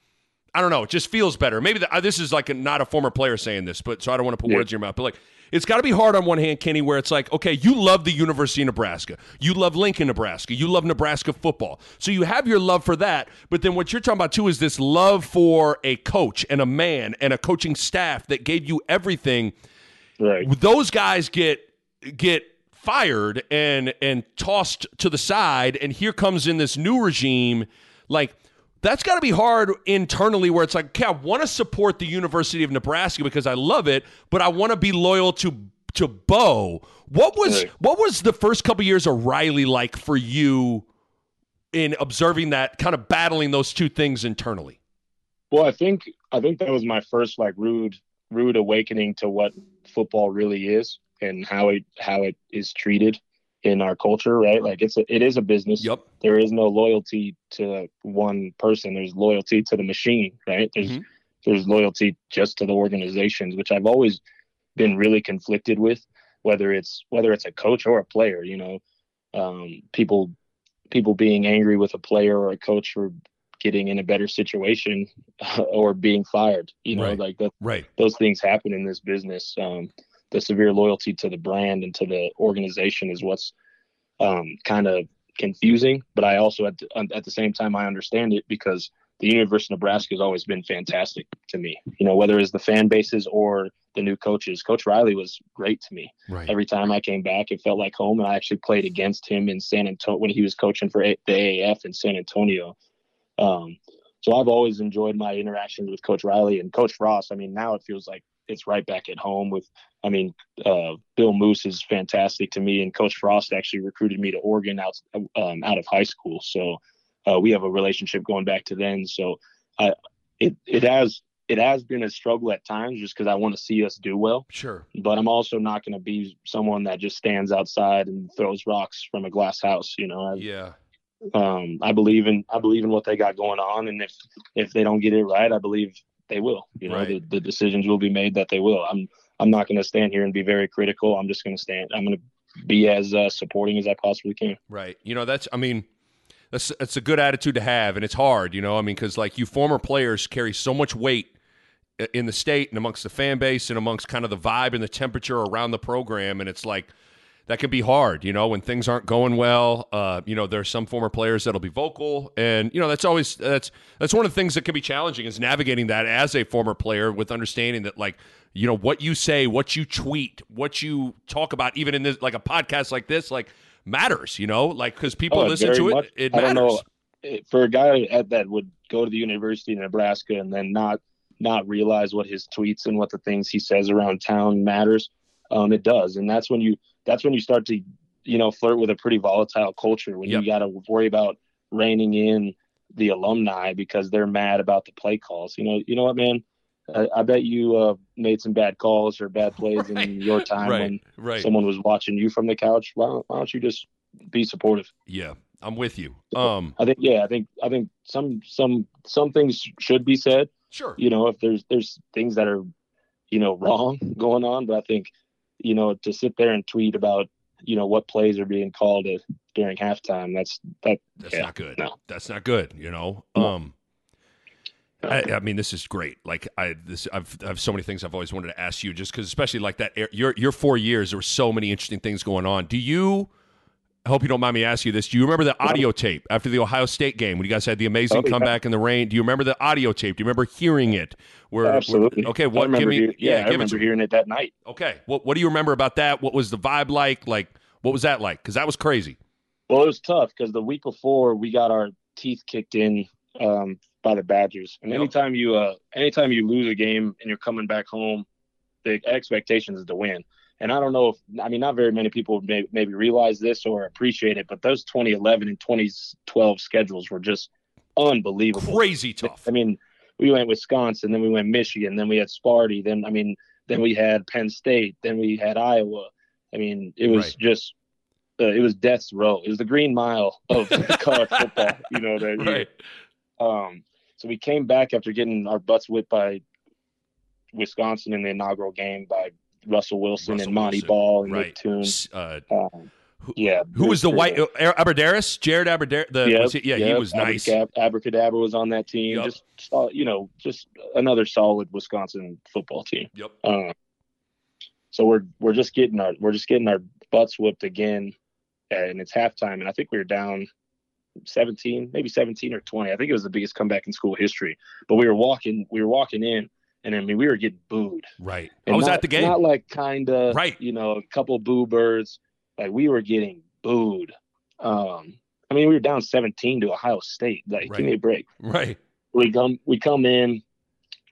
[SPEAKER 1] I don't know. It just feels better. Maybe the, uh, this is like a, not a former player saying this, but so I don't want to put yeah. words in your mouth. But like, it's got to be hard on one hand, Kenny, where it's like, okay, you love the University of Nebraska, you love Lincoln, Nebraska, you love Nebraska football, so you have your love for that. But then what you're talking about too is this love for a coach and a man and a coaching staff that gave you everything.
[SPEAKER 2] Right.
[SPEAKER 1] Those guys get get fired and and tossed to the side, and here comes in this new regime, like that's got to be hard internally where it's like, okay, I want to support the University of Nebraska because I love it, but I want to be loyal to to Bo. What was what was the first couple years of Riley like for you in observing that kind of battling those two things internally?
[SPEAKER 2] Well, I think I think that was my first like rude rude awakening to what football really is and how it how it is treated in our culture, right? Like it's a, it is a business.
[SPEAKER 1] Yep.
[SPEAKER 2] There is no loyalty to one person. There's loyalty to the machine, right? There's mm-hmm. there's loyalty just to the organizations, which I've always been really conflicted with, whether it's whether it's a coach or a player. You know, um, people people being angry with a player or a coach for getting in a better situation or being fired. You know,
[SPEAKER 1] right.
[SPEAKER 2] like that.
[SPEAKER 1] Right.
[SPEAKER 2] Those things happen in this business. Um, the severe loyalty to the brand and to the organization is what's um, kind of confusing. But I also, at the, at the same time, I understand it because the University of Nebraska has always been fantastic to me. You know, whether it's the fan bases or the new coaches. Coach Riley was great to me.
[SPEAKER 1] Right.
[SPEAKER 2] Every time I came back, it felt like home. And I actually played against him in San Antonio when he was coaching for the AAF in San Antonio. Um, so I've always enjoyed my interactions with Coach Riley and Coach Ross. I mean, now it feels like it's right back at home with I mean, uh, Bill Moos is fantastic to me, and Coach Frost actually recruited me to Oregon out um, out of high school. So uh, we have a relationship going back to then. So uh, it it has it has been a struggle at times, just because I want to see us do well.
[SPEAKER 1] Sure.
[SPEAKER 2] But I'm also not going to be someone that just stands outside and throws rocks from a glass house. You know.
[SPEAKER 1] I've, yeah.
[SPEAKER 2] Um, I believe in I believe in what they got going on, and if if they don't get it right, I believe they will. You know, right. the, the decisions will be made that they will. I'm I'm not going to stand here and be very critical. I'm just going to stand. I'm going to be as uh, supporting as I possibly can.
[SPEAKER 1] Right. You know, that's. I mean, that's that's a good attitude to have, and it's hard. You know, I mean, because like you former players carry so much weight in the state and amongst the fan base and amongst kind of the vibe and the temperature around the program, and it's like that can be hard, you know, when things aren't going well. Uh, you know, there's some former players that'll be vocal, and you know that's always that's that's one of the things that can be challenging is navigating that as a former player with understanding that like you know what you say, what you tweet, what you talk about, even in this like a podcast like this, like matters, you know, like because people oh, listen to it, it matters. I don't know
[SPEAKER 2] for a guy that would go to the University of Nebraska and then not not realize what his tweets and what the things he says around town matters. Um, it does, and that's when you that's when you start to you know flirt with a pretty volatile culture when yep. you got to worry about reining in the alumni because they're mad about the play calls. You know, you know what, man. I, I bet you uh, made some bad calls or bad plays right. in your time
[SPEAKER 1] right.
[SPEAKER 2] when
[SPEAKER 1] right.
[SPEAKER 2] someone was watching you from the couch. Why don't, why don't you just be supportive?
[SPEAKER 1] Yeah, I'm with you. Um,
[SPEAKER 2] I think yeah, I think I think some some some things should be said.
[SPEAKER 1] Sure.
[SPEAKER 2] You know, if there's there's things that are you know wrong going on, but I think you know, to sit there and tweet about, you know, what plays are being called at, during halftime, that's that.
[SPEAKER 1] That's yeah, not good. No, that's not good. You know. No. Um. I, I, mean, this is great. Like I, this, I've, I have so many things I've always wanted to ask you, just because, especially like that. Your, your four years, there were so many interesting things going on. Do you? I hope you don't mind me asking you this. Do you remember the audio tape after the Ohio State game when you guys had the amazing oh, comeback in the rain? Do you remember the audio tape? Do you remember hearing it?
[SPEAKER 2] Where, Absolutely.
[SPEAKER 1] Where, okay, what? Give me,
[SPEAKER 2] yeah, yeah I remember it hearing it that night.
[SPEAKER 1] Okay, what What do you remember about that? What was the vibe like? Like, what was that like? Because that was crazy.
[SPEAKER 2] Well, it was tough because the week before we got our teeth kicked in um, by the Badgers, and yep. anytime you uh, anytime you lose a game and you're coming back home, the expectation is to win. And I don't know if I mean not very many people may, maybe realize this or appreciate it, but those 2011 and 2012 schedules were just unbelievable,
[SPEAKER 1] crazy tough.
[SPEAKER 2] I mean, we went Wisconsin, then we went Michigan, then we had Sparty, then I mean, then we had Penn State, then we had Iowa. I mean, it was
[SPEAKER 1] Right.
[SPEAKER 2] just uh, it was death's row. It was the green mile of college football. You know that year.
[SPEAKER 1] Right.
[SPEAKER 2] Um, so we came back after getting our butts whipped by Wisconsin in the inaugural game by Russell Wilson
[SPEAKER 1] Russell
[SPEAKER 2] and Montee
[SPEAKER 1] Wilson.
[SPEAKER 2] Ball and
[SPEAKER 1] Right.
[SPEAKER 2] Nick Toon.
[SPEAKER 1] Uh,
[SPEAKER 2] Um,
[SPEAKER 1] who,
[SPEAKER 2] yeah.
[SPEAKER 1] who was the white
[SPEAKER 2] Pearl.
[SPEAKER 1] uh, Abbrederis? Jared Abbrederis. The,
[SPEAKER 2] Yep,
[SPEAKER 1] he- yeah, he was nice.
[SPEAKER 2] Abracadabra was on that team.
[SPEAKER 1] Yep.
[SPEAKER 2] Just saw- you know, just another solid Wisconsin football team.
[SPEAKER 1] Yep.
[SPEAKER 2] Uh, so we're we're just getting our we're just getting our butts whipped again, and it's halftime, and I think we were down 17, maybe 17 or 20. I think it was the biggest comeback in school history. But we were walking we were walking in, and I mean we were getting booed.
[SPEAKER 1] Right.
[SPEAKER 2] And
[SPEAKER 1] I was
[SPEAKER 2] not-
[SPEAKER 1] at the game.
[SPEAKER 2] Not like kind of
[SPEAKER 1] Right.
[SPEAKER 2] you know a couple boo birds. Like we were getting booed. Um, I mean we were down 17 to Ohio State. Like
[SPEAKER 1] Right.
[SPEAKER 2] give me a break
[SPEAKER 1] right.
[SPEAKER 2] we come we come in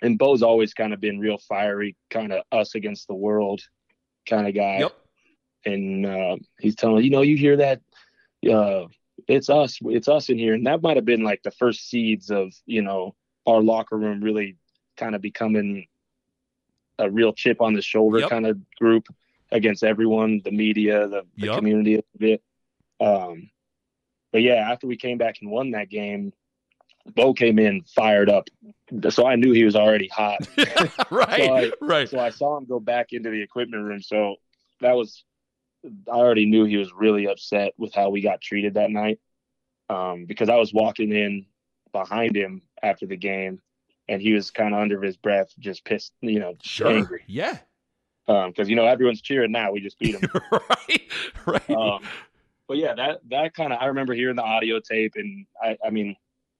[SPEAKER 2] and Bo's always kind of been real fiery, kind of us against the world kind of guy.
[SPEAKER 1] Yep.
[SPEAKER 2] And uh, he's telling you know, you hear that uh, it's us, it's us in here, and that might have been like the first seeds of you know our locker room really kind of becoming a real chip on the shoulder
[SPEAKER 1] Yep.
[SPEAKER 2] kind of group against everyone, the media, the, the
[SPEAKER 1] Yep.
[SPEAKER 2] community a bit. Um, but yeah, after we came back and won that game, Bo came in fired up, so I knew he was already hot.
[SPEAKER 1] right.
[SPEAKER 2] So I-
[SPEAKER 1] right.
[SPEAKER 2] So I saw him go back into the equipment room. So that was, I already knew he was really upset with how we got treated that night. Um, because I was walking in behind him after the game, and he was kind of under his breath, just pissed, you know,
[SPEAKER 1] Sure.
[SPEAKER 2] angry.
[SPEAKER 1] Yeah.
[SPEAKER 2] Um, because you know everyone's cheering now. We just beat him.
[SPEAKER 1] right. Right.
[SPEAKER 2] um, but yeah, that that kind of I remember hearing the audio tape, and I, I mean,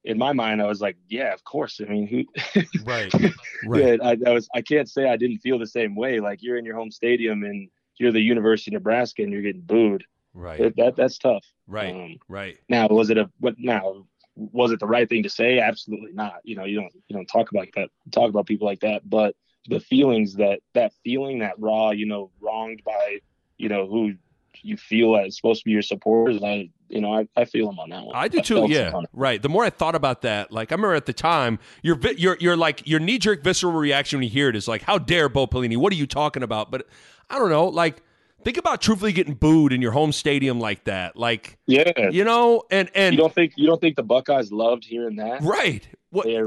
[SPEAKER 2] in my mind, I was like, yeah, of course. I mean, who?
[SPEAKER 1] right. Right.
[SPEAKER 2] Yeah, I, I was. I can't say I didn't feel the same way. Like you're in your home stadium and you're the University of Nebraska and you're getting booed.
[SPEAKER 1] Right.
[SPEAKER 2] It, that that's tough.
[SPEAKER 1] Right.
[SPEAKER 2] Um,
[SPEAKER 1] Right.
[SPEAKER 2] now, was it a what? Now, was it the right thing to say? Absolutely not. You know, you don't you don't talk about that. Talk about people like that. But the feelings that that feeling that raw, you know, wronged by, you know, who you feel as supposed to be your supporters. I, you know, I, I feel them on that one.
[SPEAKER 1] I do too.
[SPEAKER 2] felt
[SPEAKER 1] Yeah,
[SPEAKER 2] them on it.
[SPEAKER 1] right. The more I thought about that, like I remember at the time, your your your like your knee jerk visceral reaction when you hear it is like, "How dare Bo Pelini? What are you talking about?" But I don't know. Like, think about truthfully getting booed in your home stadium like that. Like,
[SPEAKER 2] Yeah.
[SPEAKER 1] you know, and and
[SPEAKER 2] You don't think you don't think the Buckeyes loved hearing that?
[SPEAKER 1] right. What
[SPEAKER 2] They're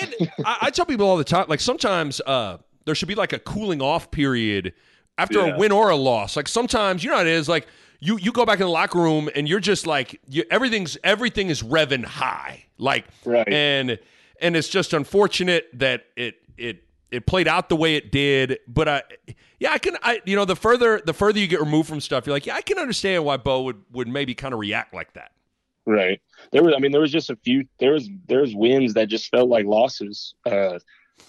[SPEAKER 1] and I, I tell people all the time, like sometimes uh, there should be like a cooling off period after a win or a loss. Like sometimes, you know, how it is like you you go back in the locker room and you're just like you, everything's everything is revving high, like
[SPEAKER 2] Right.
[SPEAKER 1] and and it's just unfortunate that it it it played out the way it did. But I yeah, I can I you know the further the further you get removed from stuff, you're like yeah, I can understand why Bo would would maybe kind of react like that.
[SPEAKER 2] Right. There was I mean there was just a few there was there's wins that just felt like losses uh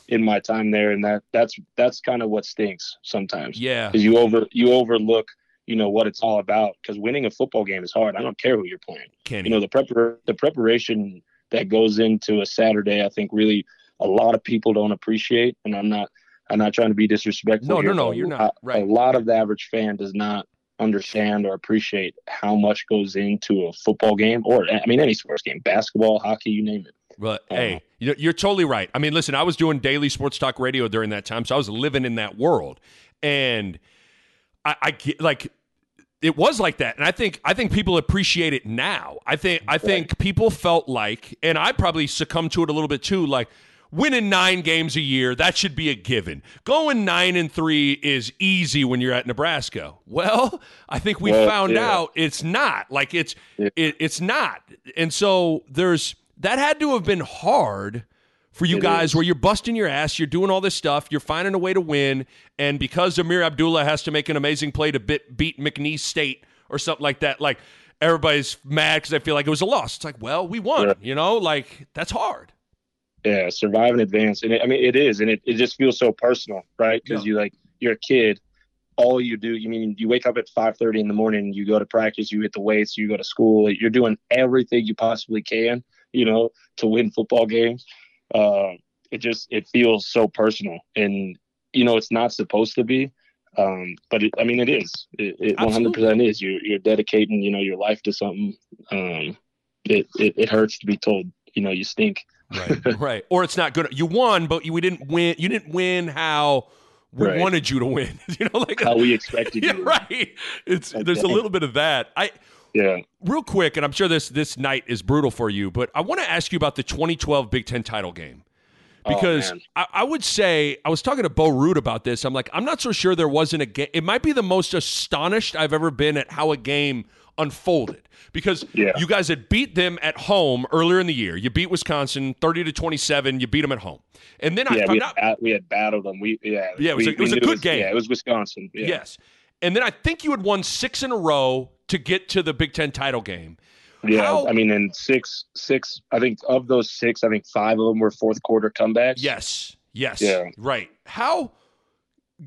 [SPEAKER 2] in my time there and that that's that's kind of what stinks sometimes.
[SPEAKER 1] Yeah,
[SPEAKER 2] Cuz you over you overlook, you know, what it's all about cuz winning a football game is hard. I don't care who you're playing. You know, the prepar- the preparation that goes into a Saturday I think really a lot of people don't appreciate and I'm not I'm not trying to be disrespectful.
[SPEAKER 1] No, no,
[SPEAKER 2] here,
[SPEAKER 1] no,
[SPEAKER 2] but
[SPEAKER 1] you're not. Right.
[SPEAKER 2] A lot of the average fan does not understand or appreciate how much goes into a football game or I mean any sports game, basketball, hockey, you name it.
[SPEAKER 1] But
[SPEAKER 2] Uh-huh.
[SPEAKER 1] hey, you're, you're totally right. I mean, listen, I was doing daily sports talk radio during that time, so I was living in that world, and I, I get like it was like that, and I think I think people appreciate it now. I think I think people felt like, and I probably succumbed to it a little bit too, like. Winning nine games a year, that should be a given. Going nine and three is easy when you're at Nebraska. Well, I think we
[SPEAKER 2] Well,
[SPEAKER 1] found
[SPEAKER 2] yeah.
[SPEAKER 1] out it's not. Like it's
[SPEAKER 2] Yeah.
[SPEAKER 1] it, it's not. And so there's that had to have been hard for you
[SPEAKER 2] It
[SPEAKER 1] guys
[SPEAKER 2] is.
[SPEAKER 1] where you're busting your ass, you're doing all this stuff, you're finding a way to win, and because Ameer Abdullah has to make an amazing play to bit, beat McNeese State or something like that, like everybody's mad because I feel like it was a loss. It's like, well, we won,
[SPEAKER 2] Yeah.
[SPEAKER 1] you know, like that's hard.
[SPEAKER 2] Yeah, survive and advance. And it, I mean it is and it, it just feels so personal, right? Cuz
[SPEAKER 1] Yeah.
[SPEAKER 2] you like you're a kid all you do, you mean you wake up at 5:30 in the morning, you go to practice, you hit the weights, you go to school, you're doing everything you possibly can, you know, to win football games. Uh, it just it feels so personal, and you know it's not supposed to be, um, but it, I mean it is. It, it 100% is. You're you're dedicating, you know, your life to something. Um, it, it it hurts to be told, you know, you stink
[SPEAKER 1] right, right. Or it's not good. You won, but you, we didn't win. You didn't win how we
[SPEAKER 2] Right.
[SPEAKER 1] wanted you to win. you know, like
[SPEAKER 2] How we expected
[SPEAKER 1] yeah,
[SPEAKER 2] you. to.
[SPEAKER 1] right. It's
[SPEAKER 2] Like
[SPEAKER 1] there's a little bit of that. I
[SPEAKER 2] Yeah.
[SPEAKER 1] real quick, and I'm sure this this night is brutal for you, but I want to ask you about the 2012 Big Ten title game
[SPEAKER 2] Oh,
[SPEAKER 1] because
[SPEAKER 2] man.
[SPEAKER 1] I, I would say I was talking to Bo Ruud about this. I'm like, I'm not so sure there wasn't a game. It might be the most astonished I've ever been at how a game unfolded because
[SPEAKER 2] Yeah.
[SPEAKER 1] you guys had beat them at home earlier in the year. You beat Wisconsin 30 to 27. You beat them at home, and then I,
[SPEAKER 2] yeah,
[SPEAKER 1] if
[SPEAKER 2] we had, we had battled them. We yeah,
[SPEAKER 1] Yeah, it was
[SPEAKER 2] we,
[SPEAKER 1] a- it was a good game.
[SPEAKER 2] Yeah, it was Wisconsin. Yeah.
[SPEAKER 1] yes, and then I think you had won six in a row to get to the Big Ten title game.
[SPEAKER 2] Yeah,
[SPEAKER 1] How-
[SPEAKER 2] I mean, in six, six. I think of those six, I think five of them were fourth quarter comebacks.
[SPEAKER 1] Yes. Yes.
[SPEAKER 2] Yeah.
[SPEAKER 1] Right. How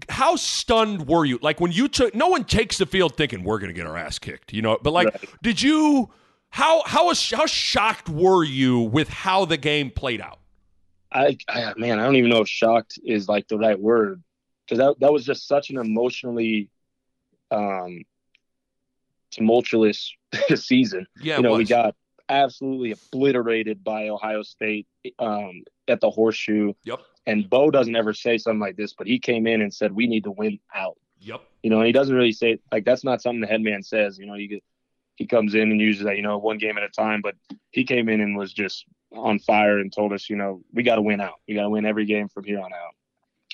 [SPEAKER 1] how stunned were you? Like when you took no one takes the field thinking we're going to get our ass kicked, you know. But like
[SPEAKER 2] Right.
[SPEAKER 1] did you how how was how shocked were you with how the game played out?
[SPEAKER 2] I, I man, I don't even know if shocked is like the right word because that that was just such an emotionally um tumultuous season.
[SPEAKER 1] Yeah,
[SPEAKER 2] you know, we got absolutely obliterated by Ohio State um, at the horseshoe.
[SPEAKER 1] Yep.
[SPEAKER 2] And Bo doesn't ever say something like this, but he came in and said, "We need to win out."
[SPEAKER 1] Yep.
[SPEAKER 2] You know, and he doesn't really say like that's not something the head man says. You know, you get he comes in and uses that, you know, one game at a time. But he came in and was just on fire and told us, you know, we got to win out. We got to win every game from here on out.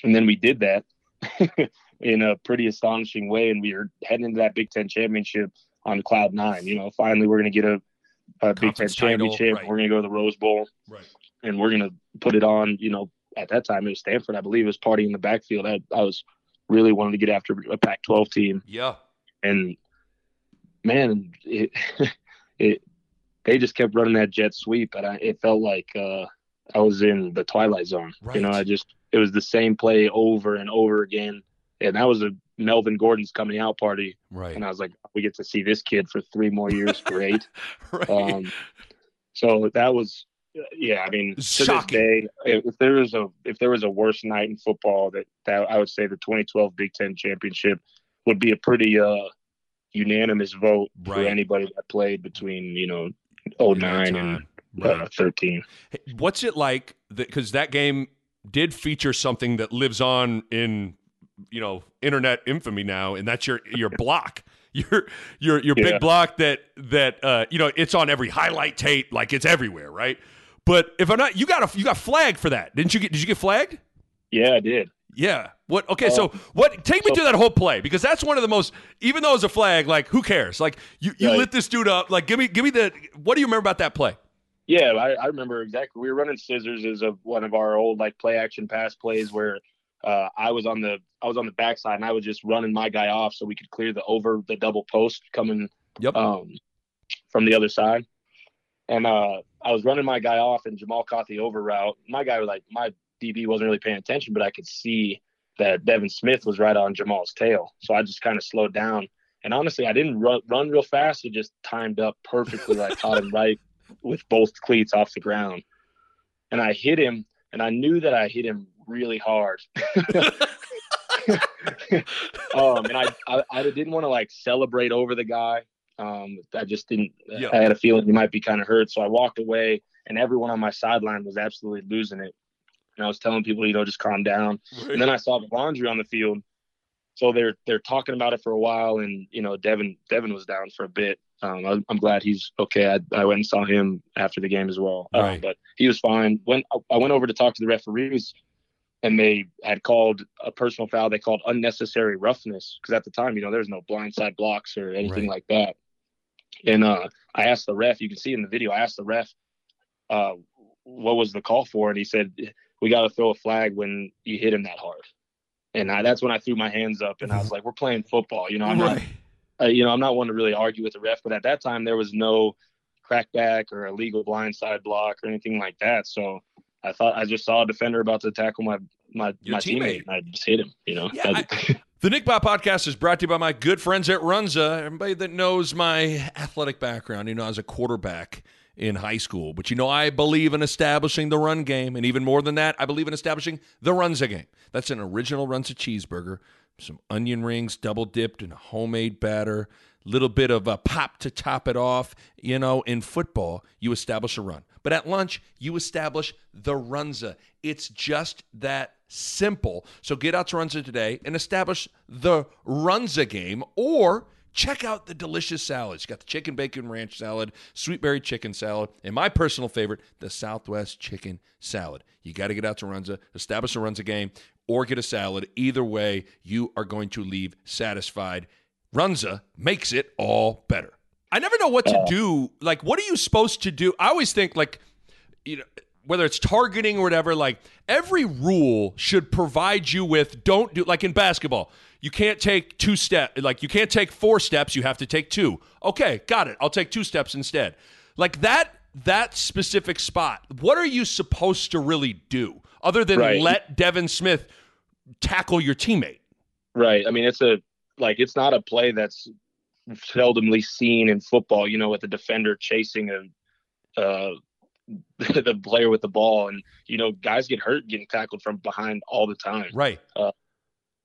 [SPEAKER 2] And then we did that in a pretty astonishing way, and we are heading into that Big Ten championship on cloud nine. You know, finally we're going to get a, a Big Ten
[SPEAKER 1] title,
[SPEAKER 2] championship.
[SPEAKER 1] right.
[SPEAKER 2] We're going to go to the Rose Bowl
[SPEAKER 1] Right.
[SPEAKER 2] and we're gonna put it on. You know, at that time it was Stanford, I believe, it was partying in the backfield. I, I was really wanting to get after a Pac-12 team,
[SPEAKER 1] Yeah.
[SPEAKER 2] and man, it, it they just kept running that jet sweep, and I, it felt like uh, I was in the twilight zone. You know, I just it was the same play over and over again, and that was a Melvin Gordon's coming out party,
[SPEAKER 1] Right.
[SPEAKER 2] and I was like, we get to see this kid for three more years, great.
[SPEAKER 1] right.
[SPEAKER 2] Um, so that was, yeah. I mean,
[SPEAKER 1] Shocking.
[SPEAKER 2] day, if, there was a if there was a worse night in football, that that I would say the 2012 Big Ten championship would be a pretty uh unanimous vote for anybody that played between you know 09 and
[SPEAKER 1] time.
[SPEAKER 2] uh, 13.
[SPEAKER 1] Hey, What's it like? Because that game did feature something that lives on in you know internet infamy now, and that's your your block. Your your your
[SPEAKER 2] Yeah.
[SPEAKER 1] big block that that uh, you know it's on every highlight tape, like it's everywhere, right? But if I'm not, you got a you got flagged for that, didn't you? Get did you get flagged?
[SPEAKER 2] Yeah, I did.
[SPEAKER 1] Yeah. What? Okay. so
[SPEAKER 2] Uh,
[SPEAKER 1] what? Take me
[SPEAKER 2] so-
[SPEAKER 1] through that whole play because that's one of the most. Even though it's a flag, like who cares? Like you you
[SPEAKER 2] Right.
[SPEAKER 1] lit this dude up. Like give me give me the. What do you remember about that play?
[SPEAKER 2] Yeah, I, I remember exactly. We were running scissors as of one of our old like play action pass plays where uh, I was on the I was on the backside and I was just running my guy off so we could clear the over the double post coming
[SPEAKER 1] Yep.
[SPEAKER 2] um, from the other side. And uh, I was running my guy off and Jamal caught the over route. My guy was like my DB wasn't really paying attention, but I could see that Devin Smith was right on Jamal's tail. So I just kind of slowed down. And honestly, I didn't run, run real fast. It just timed up perfectly. I caught him right with both cleats off the ground. And I hit him, and I knew that I hit him really hard. um, and I, I, I didn't want to like celebrate over the guy. Um, I just didn't.
[SPEAKER 1] Yeah.
[SPEAKER 2] I had a feeling he might be kind of hurt, so I walked away, and everyone on my sideline was absolutely losing it. And I was telling people, you know, just calm down. And then I saw the laundry on the field, so they're they're talking about it for a while, and you know, Devin Devin was down for a bit. Um, I, I'm glad he's okay. I, I went and saw him after the game as well, Um,
[SPEAKER 1] Right.
[SPEAKER 2] but he was fine. When I went over to talk to the referees, and they had called a personal foul. They called unnecessary roughness because at the time, you know, there's no blindside blocks or anything
[SPEAKER 1] Right.
[SPEAKER 2] like that. And uh, I asked the ref. You can see in the video. I asked the ref, uh, what was the call for, and he said, "We got to throw a flag when you hit him that hard." And I, that's when I threw my hands up, and I was like, "We're playing football, you know. I'm not, uh, you know, I'm not one to really argue with the ref, but at that time there was no crackback or a illegal blindside block or anything like that. So I thought I just saw a defender about to tackle my my
[SPEAKER 1] Your
[SPEAKER 2] my
[SPEAKER 1] teammate.
[SPEAKER 2] teammate, and I just hit him. You know,
[SPEAKER 1] Yeah,
[SPEAKER 2] That-
[SPEAKER 1] The Nick Bahe podcast is brought to you by my good friends at Runza. Everybody that knows my athletic background, you know, I was a quarterback in high school. But you know, I believe in establishing the run game. And even more than that, I believe in establishing the Runza game. That's an original Runza cheeseburger, some onion rings double dipped in a homemade batter, little bit of a pop to top it off. You know, in football, you establish a run. But at lunch, you establish the runza. It's just that simple. So get out to Runza today and establish the runza game or check out the delicious salads. You got the chicken bacon ranch salad, sweet berry chicken salad, and my personal favorite, the Southwest chicken salad. You got to get out to Runza, establish a Runza game, or get a salad. Either way, you are going to leave satisfied. Runza makes it all better. I never know what to do. Like, what are you supposed to do? I always think, like, you know, whether it's targeting or whatever, like, every rule should provide you with don't do, like in basketball, you can't take two steps, like, you can't take four steps, you have to take two. Okay, got it. I'll take two steps instead. Like, that, that specific spot, what are you supposed to really do other than
[SPEAKER 2] Right.
[SPEAKER 1] let Devin Smith tackle your teammate?
[SPEAKER 2] Right. I mean, it's a like it's not a play that's seldomly seen in football. You know, with the defender chasing a uh, the player with the ball, and you know, guys get hurt getting tackled from behind all the time.
[SPEAKER 1] Right.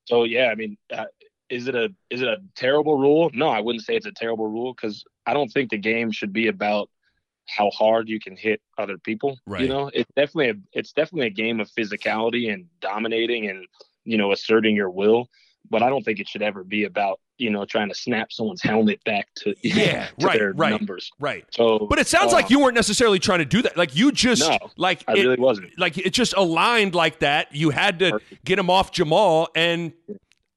[SPEAKER 2] So yeah, I mean, uh, is it a is it a terrible rule? No, I wouldn't say it's a terrible rule because I don't think the game should be about how hard you can hit other people.
[SPEAKER 1] Right.
[SPEAKER 2] You know, it's definitely a, it's definitely a game of physicality and dominating and you know asserting your will. But I don't think it should ever be about you know trying to snap someone's helmet back to
[SPEAKER 1] Yeah,
[SPEAKER 2] to
[SPEAKER 1] right,
[SPEAKER 2] their
[SPEAKER 1] right.
[SPEAKER 2] numbers.
[SPEAKER 1] Right.
[SPEAKER 2] So,
[SPEAKER 1] But it sounds like
[SPEAKER 2] um,
[SPEAKER 1] you weren't necessarily trying to do that. Like you just
[SPEAKER 2] No,
[SPEAKER 1] like
[SPEAKER 2] I
[SPEAKER 1] it,
[SPEAKER 2] really wasn't.
[SPEAKER 1] like it just aligned like that. You had to
[SPEAKER 2] Perfect.
[SPEAKER 1] get him off Jamal, and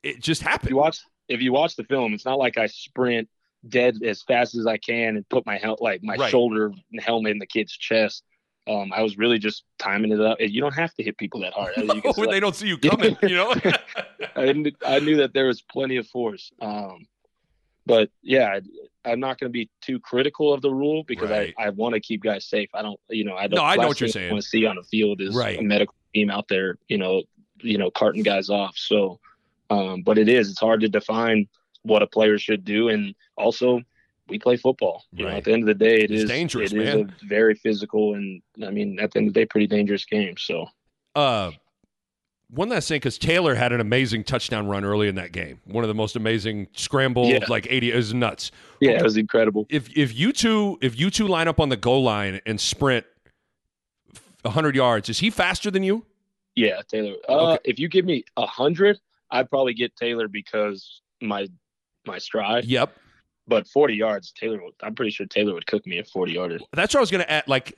[SPEAKER 1] it just
[SPEAKER 2] If
[SPEAKER 1] happened.
[SPEAKER 2] you watch if you watch the film, it's not like I sprint dead as fast as I can and put my hel- like my
[SPEAKER 1] Right.
[SPEAKER 2] shoulder and helmet in the kid's chest. Um, I was really just timing it up. You don't have to hit people that hard. As you can
[SPEAKER 1] when
[SPEAKER 2] see,
[SPEAKER 1] they don't see you coming, you know.
[SPEAKER 2] I, knew, I knew that there was plenty of force. Um, but yeah, I, I'm not going to be too critical of the rule because
[SPEAKER 1] Right.
[SPEAKER 2] I, I want to keep guys safe. I don't, you know, I don't.
[SPEAKER 1] No, I know what you're saying.
[SPEAKER 2] Want to see on the field is
[SPEAKER 1] Right.
[SPEAKER 2] a medical team out there, you know, you know, carting guys off. So, um, but it is. It's hard to define what a player should do, and also we play football. You know, at the end of the day, it
[SPEAKER 1] It's
[SPEAKER 2] is
[SPEAKER 1] dangerous,
[SPEAKER 2] It is
[SPEAKER 1] man.
[SPEAKER 2] a very physical, and I mean, at the end of the day, pretty dangerous game. So.
[SPEAKER 1] uh, one last thing, because Taylor had an amazing touchdown run early in that game. One of the most amazing scrambles,
[SPEAKER 2] Yeah.
[SPEAKER 1] like eighty, is nuts.
[SPEAKER 2] Yeah, it was incredible.
[SPEAKER 1] If if you two if you two line up on the goal line and sprint hundred yards, is he faster than you?
[SPEAKER 2] Yeah, Taylor. Uh,
[SPEAKER 1] Okay.
[SPEAKER 2] If you give me a hundred, I'd probably get Taylor because my my stride.
[SPEAKER 1] Yep.
[SPEAKER 2] But forty yards, Taylor. I'm pretty sure Taylor would cook me at forty yards.
[SPEAKER 1] That's what I was gonna add. Like,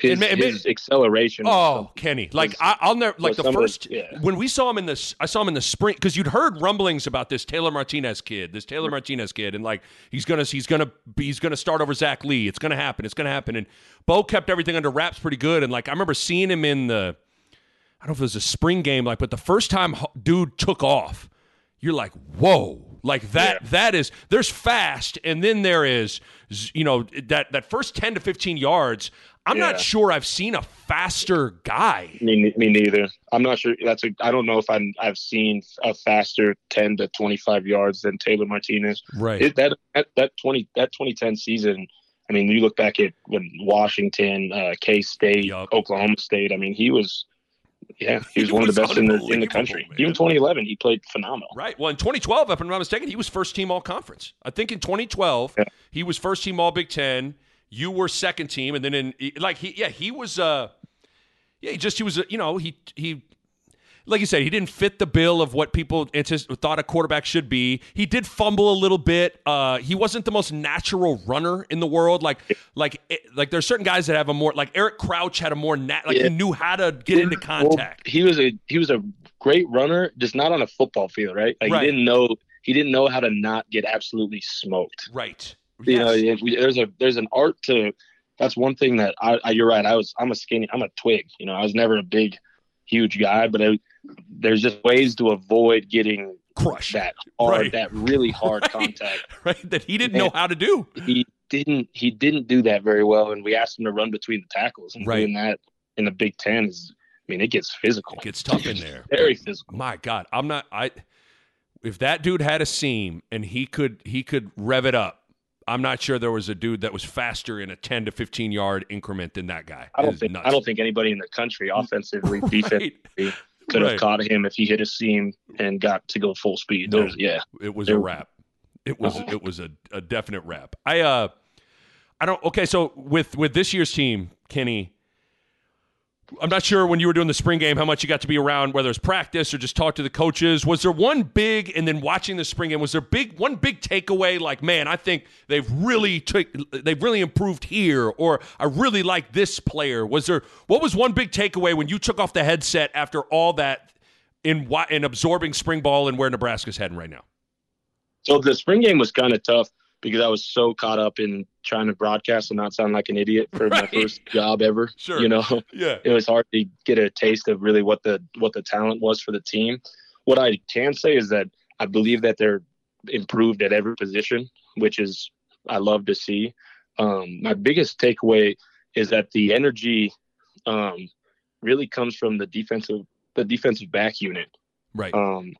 [SPEAKER 2] His,
[SPEAKER 1] it
[SPEAKER 2] his acceleration.
[SPEAKER 1] oh, Kenny, like
[SPEAKER 2] was-
[SPEAKER 1] I, I'll never like the first
[SPEAKER 2] yeah.
[SPEAKER 1] when we saw him in this. I saw him in the sprint because you'd heard rumblings about this Taylor Martinez kid, this Taylor Martinez kid, and like he's gonna he's gonna be, he's gonna start over Zach Lee. It's gonna happen. It's gonna happen. And Bo kept everything under wraps pretty good. And like I remember seeing him in the. I don't know if it was a spring game, like, but the first time dude took off, you're like, whoa, like that.
[SPEAKER 2] Yeah.
[SPEAKER 1] That is there's fast, and then there is, you know, that that first ten to fifteen yards. I'm not sure I've seen a faster guy.
[SPEAKER 2] Me, me neither. I'm not sure. That's a. I don't know if I'm, I've seen a faster 10 to 25 yards than Taylor Martinez.
[SPEAKER 1] Right.
[SPEAKER 2] It, that, that that 20 that 2010 season. I mean, you look back at when Washington, uh, K State,
[SPEAKER 1] Yup.
[SPEAKER 2] Oklahoma State. I mean, he was. Yeah, he was
[SPEAKER 1] He
[SPEAKER 2] one of the best in the in the country.
[SPEAKER 1] man.
[SPEAKER 2] Even 2011, he played phenomenal.
[SPEAKER 1] Right. Well, in 2012, if I'm not mistaken, he was first team all conference. I think in 2012,
[SPEAKER 2] Yeah.
[SPEAKER 1] he was first team all Big Ten. You were second team, and then in like he yeah he was uh yeah he just he was uh, you know he he like you said he didn't fit the bill of what people thought a quarterback should be. He did fumble a little bit. Uh, he wasn't the most natural runner in the world. Like like it, like there's certain guys that have a more like Eric Crouch had a more nat like he knew how to get into
[SPEAKER 2] Well,
[SPEAKER 1] contact.
[SPEAKER 2] he was a he was a great runner, just not on a football field, right? Like
[SPEAKER 1] Right.
[SPEAKER 2] he didn't know he didn't know how to not get absolutely smoked.
[SPEAKER 1] right.
[SPEAKER 2] You know,
[SPEAKER 1] Yes.
[SPEAKER 2] we- there's a there's an art to. That's one thing that I, I. You're right. I was. I'm a skinny. I'm a twig. You know, I was never a big, huge guy, but I, there's just ways to avoid getting
[SPEAKER 1] crushed
[SPEAKER 2] that hard,
[SPEAKER 1] Right.
[SPEAKER 2] that really hard
[SPEAKER 1] Right.
[SPEAKER 2] contact.
[SPEAKER 1] right? That he didn't know how to do.
[SPEAKER 2] He didn't. He didn't do that very well, and we asked him to run between the tackles. And
[SPEAKER 1] Right.
[SPEAKER 2] doing that in the Big Ten is. I mean, it gets physical.
[SPEAKER 1] It gets tough in there.
[SPEAKER 2] Very physical.
[SPEAKER 1] My God, I'm not. I if that dude had a seam and he could he could rev it up. I'm not sure there was a dude that was faster in a 10 to 15 yard increment than that guy.
[SPEAKER 2] I don't think. I don't think anybody in the country, offensively, defensively,
[SPEAKER 1] Right.
[SPEAKER 2] could have caught him if he hit a seam and got to go full speed.
[SPEAKER 1] No.
[SPEAKER 2] Yeah.
[SPEAKER 1] It was a wrap. It was
[SPEAKER 2] Oh.
[SPEAKER 1] it was a, a definite wrap. I uh I don't. Okay, so with with this year's team, Kenny, I'm not sure when you were doing the spring game how much you got to be around, whether it's practice or just talk to the coaches. Was there one big, and then watching the spring game, was there big one big takeaway? Like, man, I think they've really took, they've really improved here, or I really like this player. Was there what was one big takeaway when you took off the headset after all that in in absorbing spring ball and where Nebraska's heading right now?
[SPEAKER 2] So the spring game was kind of tough because I was so caught up in trying to broadcast and not sound like an idiot for right. my first job ever.
[SPEAKER 1] Sure.
[SPEAKER 2] You know,
[SPEAKER 1] yeah,
[SPEAKER 2] it was hard to get a taste of really what the what the talent was for the team. What I can say is that I believe that they're improved at every position, which is I love to see. Um, my biggest takeaway is that the energy um, really comes from the defensive the defensive back unit.
[SPEAKER 1] Right.
[SPEAKER 2] Um,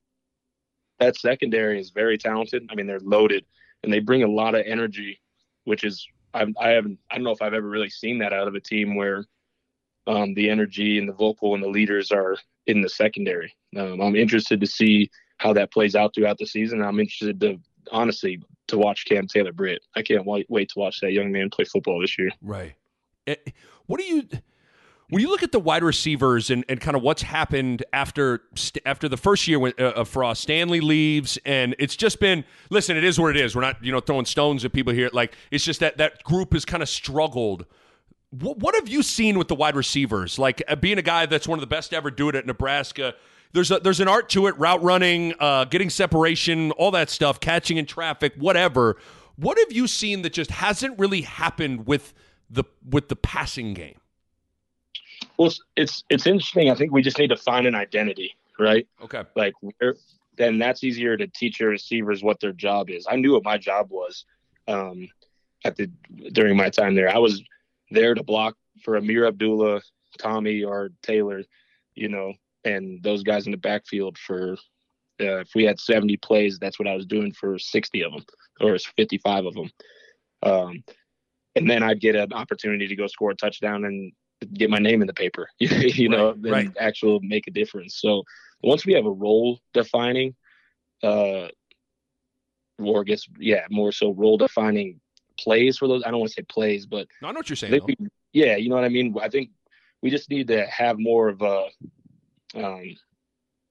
[SPEAKER 2] that secondary is very talented. I mean, they're loaded and they bring a lot of energy, which is I, I haven't I don't know if I've ever really seen that out of a team where um, the energy and the vocal and the leaders are in the secondary. Um, I'm interested to see how that plays out throughout the season. I'm interested to honestly to watch Cam Taylor Britt. I can't wait, wait to watch that young man play football this year.
[SPEAKER 1] Right. Eh, what do you when you look at the wide receivers and, and kind of what's happened after after the first year when, uh, of Frost, Stanley leaves, and it's just been listen. It is what it is. We're not you know throwing stones at people here. Like it's just that that group has kind of struggled. What, what have you seen with the wide receivers? Like uh, being a guy that's one of the best ever do it at Nebraska. There's a, there's an art to it, route running, uh, getting separation, all that stuff, catching in traffic, whatever. What have you seen that just hasn't really happened with the with the passing game?
[SPEAKER 2] Well, it's it's interesting. I think we just need to find an identity, right?
[SPEAKER 1] Okay.
[SPEAKER 2] Like then that's easier to teach your receivers what their job is. I knew what my job was um, at the during my time there. I was there to block for Ameer Abdullah, Tommy, or Taylor, you know, and those guys in the backfield for. Uh, if we had 70 plays, that's what I was doing for 60 of them, or 55 of them. Um, and then I'd get an opportunity to go score a touchdown and get my name in the paper, you know,
[SPEAKER 1] right, right.
[SPEAKER 2] actual make a difference. So once we have a role defining, uh, or gets yeah more so role defining plays for those. I don't want to say plays, but
[SPEAKER 1] no, I know what you're saying.
[SPEAKER 2] We, yeah, you know what I mean. I think we just need to have more of a um,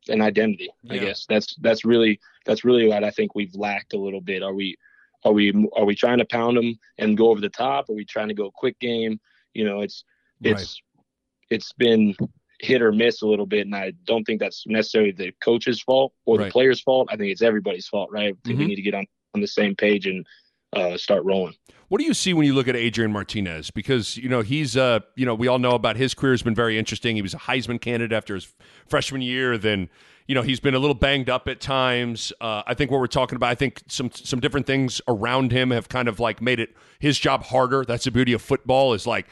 [SPEAKER 2] an identity. Yeah. I guess that's that's really that's really what I think we've lacked a little bit. Are we are we are we trying to pound them and go over the top? Are we trying to go quick game? You know, it's it's right. it's been hit or miss a little bit, and I don't think that's necessarily the coach's fault or the player's fault. I think it's everybody's fault, right? Mm-hmm. we need to get on on the same page and uh, start rolling.
[SPEAKER 1] What do you see when you look at Adrian Martinez? Because you know he's, uh, you know, we all know about his career has been very interesting. He was a Heisman candidate after his freshman year. Then, you know, he's been a little banged up at times. Uh, I think what we're talking about, I think some some different things around him have kind of like made it his job harder. That's the beauty of football. Is like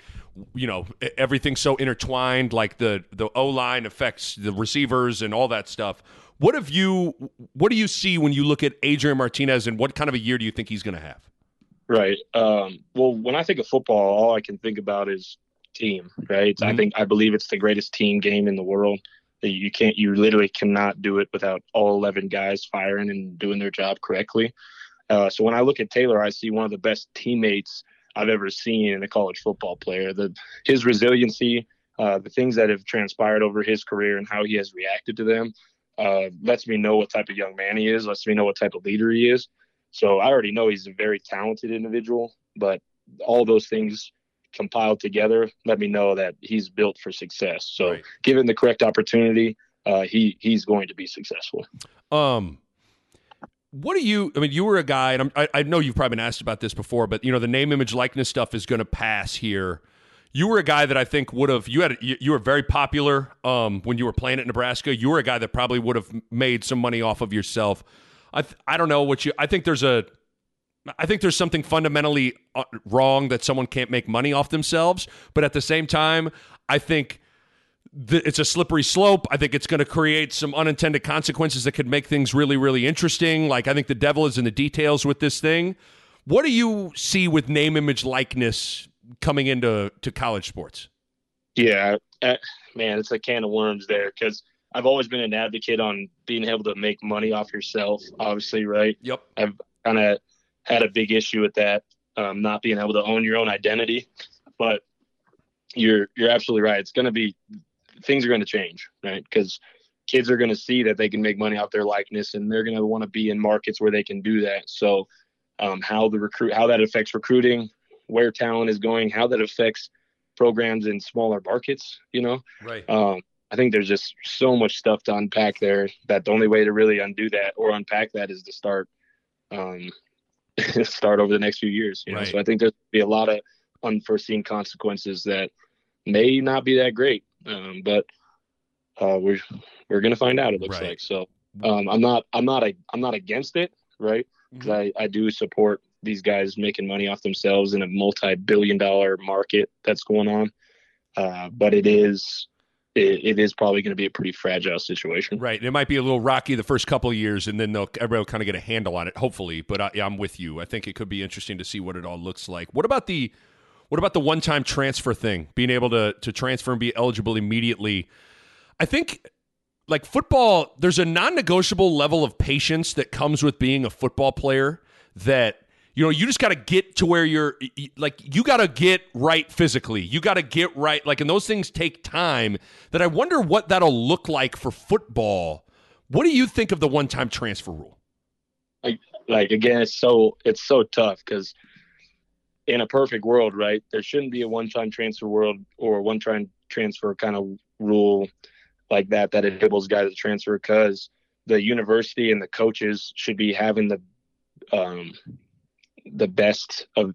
[SPEAKER 1] you know everything's so intertwined like the the O line affects the receivers and all that stuff. What have you what do you see when you look at Adrian Martinez and what kind of a year do you think he's going to have?
[SPEAKER 2] Right. Um, well, when I think of football, all I can think about is team. Right. Mm-hmm. I think I believe it's the greatest team game in the world. You can't, you literally cannot do it without all 11 guys firing and doing their job correctly. Uh, so when I look at Taylor, I see one of the best teammates I've ever seen in a college football player. The his resiliency, uh, the things that have transpired over his career, and how he has reacted to them, uh, lets me know what type of young man he is. Lets me know what type of leader he is. So I already know he's a very talented individual, but all those things compiled together let me know that he's built for success. So right. given the correct opportunity, uh, he he's going to be successful.
[SPEAKER 1] Um, what do you? I mean, you were a guy, and I, I know you've probably been asked about this before, but you know the name, image, likeness stuff is going to pass here. You were a guy that I think would have. You had you, you were very popular um, when you were playing at Nebraska. You were a guy that probably would have made some money off of yourself. I I don't know what you. I think there's a. I think there's something fundamentally uh, wrong that someone can't make money off themselves, but at the same time, I think it's a slippery slope. I think it's going to create some unintended consequences that could make things really, really interesting. Like, I think the devil is in the details with this thing. What do you see with name, image, likeness coming into to college sports?
[SPEAKER 2] Yeah, uh, man, it's a can of worms there because I've always been an advocate on being able to make money off yourself. Obviously, right?
[SPEAKER 1] Yep.
[SPEAKER 2] I've kind of had a big issue with that um, not being able to own your own identity. But you're you're absolutely right. It's going to be things are going to change, right? Because kids are going to see that they can make money off their likeness, and they're going to want to be in markets where they can do that. So, um, how the recruit, how that affects recruiting, where talent is going, how that affects programs in smaller markets, you know.
[SPEAKER 1] Right.
[SPEAKER 2] Um, I think there's just so much stuff to unpack there that the only way to really undo that or unpack that is to start um, start over the next few years. You know,
[SPEAKER 1] Right.
[SPEAKER 2] so I think there's be a lot of unforeseen consequences that may not be that great, um, but uh, we're we're gonna find out. It looks
[SPEAKER 1] Right.
[SPEAKER 2] like so. Um, I'm not I'm not a, I'm not against it, right? Because
[SPEAKER 1] Mm-hmm.
[SPEAKER 2] I I do support these guys making money off themselves in a multi-billion dollar market that's going on. Uh, but it is it, it is probably going to be a pretty fragile situation.
[SPEAKER 1] Right. It might be a little rocky the first couple of years, and then they'll everybody will kind of get a handle on it, hopefully. But I, I'm with you. I think it could be interesting to see what it all looks like. What about the what about the one time transfer thing? Being able to to transfer and be eligible immediately. I think like football, there's a non-negotiable level of patience that comes with being a football player that you know you just got to get to where you're like you got to get right physically you got to get right like and those things take time that i wonder what that'll look like for football what do you think of the one-time transfer rule
[SPEAKER 2] Like, Like again, it's so it's so tough because in a perfect world, right, there shouldn't be a one-time transfer world or one-time transfer kind of rule like that that enables guys to transfer because the university and the coaches should be having the um, the best of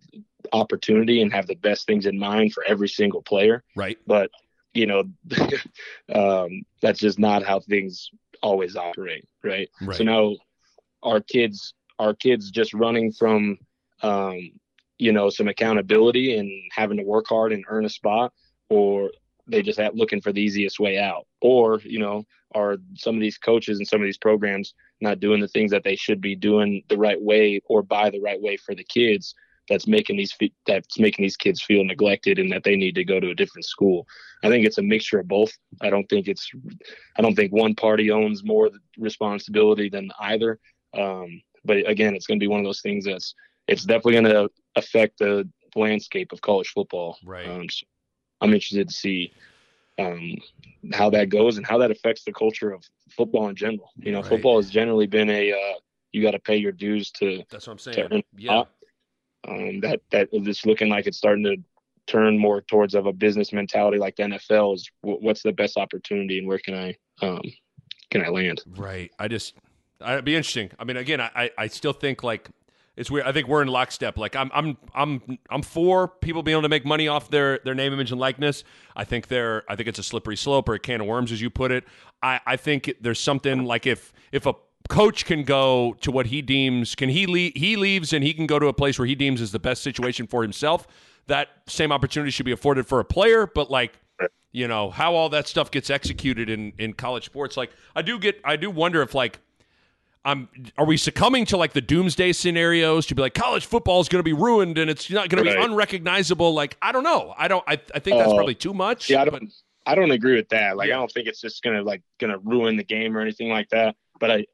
[SPEAKER 2] opportunity and have the best things in mind for every single player.
[SPEAKER 1] right
[SPEAKER 2] But you know, um, that's just not how things always operate, right?
[SPEAKER 1] right
[SPEAKER 2] So now our kids, our kids just running from, um, you know, some accountability and having to work hard and earn a spot, or they just have looking for the easiest way out, or you know, are some of these coaches and some of these programs not doing the things that they should be doing the right way or by the right way for the kids? That's making these that's making these kids feel neglected and that they need to go to a different school. I think it's a mixture of both. I don't think it's I don't think one party owns more responsibility than either. Um, but again, it's going to be one of those things that's it's definitely going to affect the landscape of college football.
[SPEAKER 1] Right.
[SPEAKER 2] Um, so I'm interested to see um, how that goes and how that affects the culture of football in general. You know,
[SPEAKER 1] Right.
[SPEAKER 2] football has generally been a uh, you got to pay your dues to
[SPEAKER 1] that's what i'm saying yeah.
[SPEAKER 2] Um, that that it's looking like it's starting to turn more towards of a business mentality like the NFL is wh- what's the best opportunity and where can I um, can I land?
[SPEAKER 1] Right. I just, it'd be interesting. I mean, again, I- I still think like it's weird. I think we're in lockstep. Like I'm, I'm, I'm, I'm for people being able to make money off their their name, image, and likeness. I think they're, I think it's a slippery slope or a can of worms, as you put it. I, I think there's something like if if a coach can go to what he deems can he leave he leaves and he can go to a place where he deems is the best situation for himself that same opportunity should be afforded for a player but like you know how all that stuff gets executed in in college sports like i do get i do wonder if like i'm are we succumbing to like the doomsday scenarios to be like college football is going to be ruined and it's not going to be unrecognizable like i don't know i don't i, I think that's
[SPEAKER 2] Uh,
[SPEAKER 1] probably too much
[SPEAKER 2] Yeah, I don't I don't agree with that. Like
[SPEAKER 1] Yeah.
[SPEAKER 2] I don't think it's just gonna like gonna ruin the game or anything like that. But I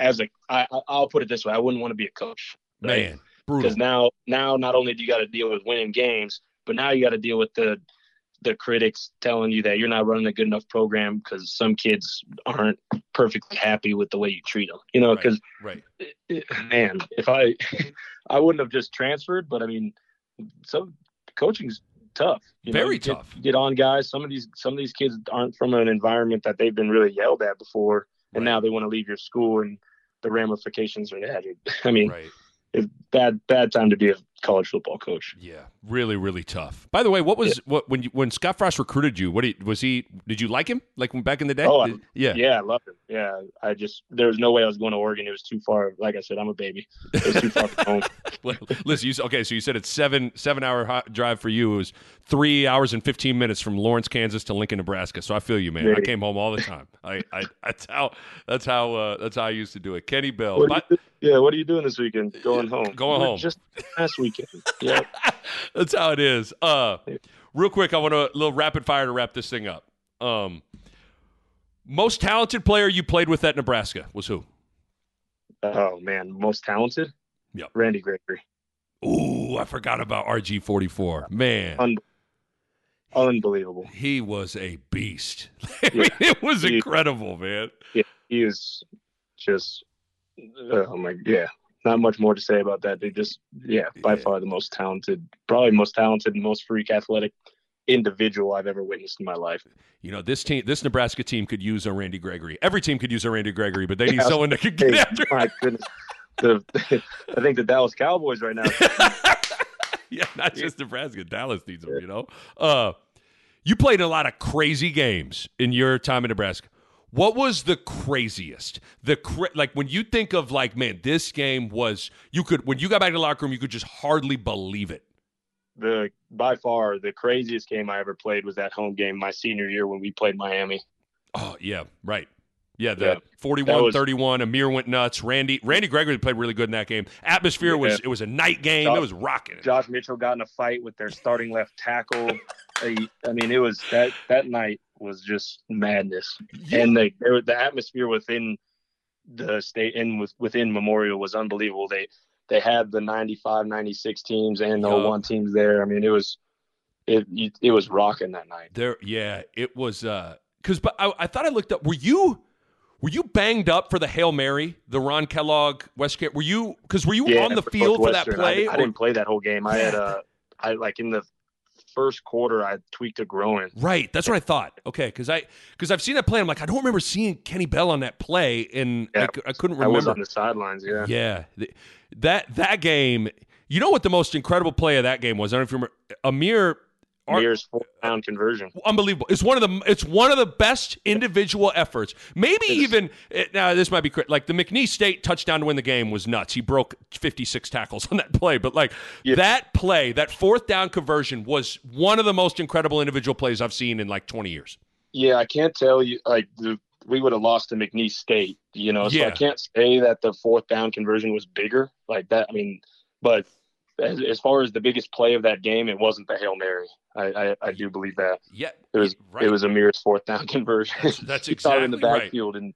[SPEAKER 2] as a I I- I'll put it this way, I wouldn't want to be a coach. right?
[SPEAKER 1] man brutal
[SPEAKER 2] because now now not only do you got to deal with winning games, but now you got to deal with the the critics telling you that you're not running a good enough program because some kids aren't perfectly happy with the way you treat them. You know, because
[SPEAKER 1] right
[SPEAKER 2] man, if I I wouldn't have just transferred, but I mean, some coaching's tough. You know,
[SPEAKER 1] Very
[SPEAKER 2] you
[SPEAKER 1] tough.
[SPEAKER 2] you Get on guys. Some of these some of these kids aren't from an environment that they've been really yelled at before, and
[SPEAKER 1] Right.
[SPEAKER 2] now they want to leave your school and the ramifications are that. I mean,
[SPEAKER 1] right
[SPEAKER 2] it's bad bad time to be a college football coach.
[SPEAKER 1] Yeah, really, really tough. By the way, what was what when you, when Scott Frost recruited you? What he, was he? Did you like him? Like when back in the day?
[SPEAKER 2] Oh, I-
[SPEAKER 1] Did- yeah.
[SPEAKER 2] Yeah, I loved him. Yeah, I just there was no way I was going to Oregon. It was too far. Like I said, I'm a baby. It was too far from home.
[SPEAKER 1] Well, listen, you, okay, so you said it's seven seven hour drive for you. It was three hours and fifteen minutes from Lawrence, Kansas to Lincoln, Nebraska. So I feel you, man. I came home all the time. I, I that's how that's how uh, that's how I used to do it. Kenny Bell.
[SPEAKER 2] What
[SPEAKER 1] But-
[SPEAKER 2] you, yeah, what are you doing this weekend? Going home.
[SPEAKER 1] Going home.
[SPEAKER 2] Just last weekend. Yeah.
[SPEAKER 1] That's how it is. Uh, real quick, I want a little rapid fire to wrap this thing up. Um, most talented player you played with at Nebraska was who?
[SPEAKER 2] Oh man, most talented.
[SPEAKER 1] Yep.
[SPEAKER 2] Randy Gregory.
[SPEAKER 1] Ooh, I forgot about RG44. Man,
[SPEAKER 2] Un- unbelievable.
[SPEAKER 1] he was a beast. I mean, it was
[SPEAKER 2] He-
[SPEAKER 1] incredible, man.
[SPEAKER 2] Yeah, he is just. Oh my, god. yeah. Not much more to say about that. They just, yeah, by
[SPEAKER 1] Yeah.
[SPEAKER 2] far the most talented, probably most talented, and most freak athletic individual I've ever witnessed in my life.
[SPEAKER 1] You know, this team, this Nebraska team could use a Randy Gregory. Every team could use a Randy Gregory, but they need
[SPEAKER 2] Yeah.
[SPEAKER 1] someone that could get
[SPEAKER 2] Hey,
[SPEAKER 1] after.
[SPEAKER 2] my goodness. The, I think the Dallas Cowboys right now.
[SPEAKER 1] yeah, not just Nebraska. Dallas needs them, you know? Uh, you played a lot of crazy games in your time in Nebraska. What was the craziest? The cra- like when you think of like, man, this game was you could when you got back to the locker room, you could just hardly believe it.
[SPEAKER 2] the by far the craziest game I ever played was that home game my senior year when we played Miami.
[SPEAKER 1] Oh yeah, right. Yeah, the
[SPEAKER 2] Yeah.
[SPEAKER 1] 41-31, Ameer went nuts. Randy Randy Gregory played really good in that game. Atmosphere was it was a night game.
[SPEAKER 2] Josh-
[SPEAKER 1] it was rocking.
[SPEAKER 2] Josh Mitchell got in a fight with their starting left tackle. I, I mean, it was that that night was just madness, and the the atmosphere within the state and with, within Memorial was unbelievable. They they had the 95, 96 teams and the
[SPEAKER 1] Yeah.
[SPEAKER 2] 01 teams there. I mean, it was it it was rocking that night.
[SPEAKER 1] There, yeah, it was. uh Because, but I, I thought I looked up. Were you, were you banged up for the hail mary, the Ron Kellogg Westerkamp? Were you? Because were you on the
[SPEAKER 2] for
[SPEAKER 1] field for that play?
[SPEAKER 2] I, I didn't play that whole game. I had
[SPEAKER 1] Yeah.
[SPEAKER 2] uh, I like in the first quarter, I tweaked a groin.
[SPEAKER 1] Right, that's what I thought. Okay, because I because I've seen that play. I'm like, I don't remember seeing Kenny Bell on that play, and I
[SPEAKER 2] Yeah.
[SPEAKER 1] c- I, couldn't
[SPEAKER 2] I was on the sidelines. Yeah.
[SPEAKER 1] Yeah, that that game. You know what the most incredible play of that game was? I don't know if you remember. Ameer Ar-
[SPEAKER 2] Mears fourth down conversion.
[SPEAKER 1] unbelievable. It's one of the it's one of the best individual efforts. Maybe even eh, now this might be like the McNeese State touchdown to win the game was nuts. He broke 56 tackles on that play, but like
[SPEAKER 2] Yeah.
[SPEAKER 1] that play, that fourth down conversion was one of the most incredible individual plays I've seen in like 20 years.
[SPEAKER 2] Yeah, I can't tell you like the, we would have lost to McNeese State, you know. So
[SPEAKER 1] Yeah.
[SPEAKER 2] I can't say that the fourth down conversion was bigger like that. I mean, but as, as far as the biggest play of that game, it wasn't the hail mary. I I, I do believe that
[SPEAKER 1] Yeah,
[SPEAKER 2] it was
[SPEAKER 1] right.
[SPEAKER 2] it was Ameer's fourth down conversion.
[SPEAKER 1] That's- that's
[SPEAKER 2] he it in the
[SPEAKER 1] exactly right.
[SPEAKER 2] backfield and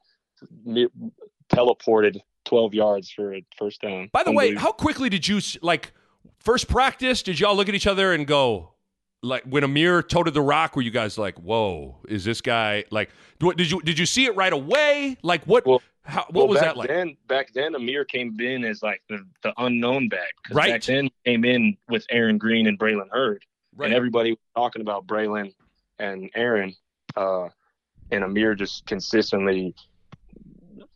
[SPEAKER 2] teleported 12 yards for a first down.
[SPEAKER 1] By the way, how quickly did you like first practice? Did y'all look at each other and go like when Ameer toted the rock? Were you guys like, "Whoa, is this guy like?" What did you did you see it right away? Like what?
[SPEAKER 2] Well-
[SPEAKER 1] how, what
[SPEAKER 2] Well,
[SPEAKER 1] was that like?
[SPEAKER 2] Then, back then, Ameer came in as like the, the unknown back.
[SPEAKER 1] Right.
[SPEAKER 2] Back then, came in with Aaron Green and Braylon Heard,
[SPEAKER 1] Right.
[SPEAKER 2] and everybody was talking about Braylon and Aaron, uh, and Ameer just consistently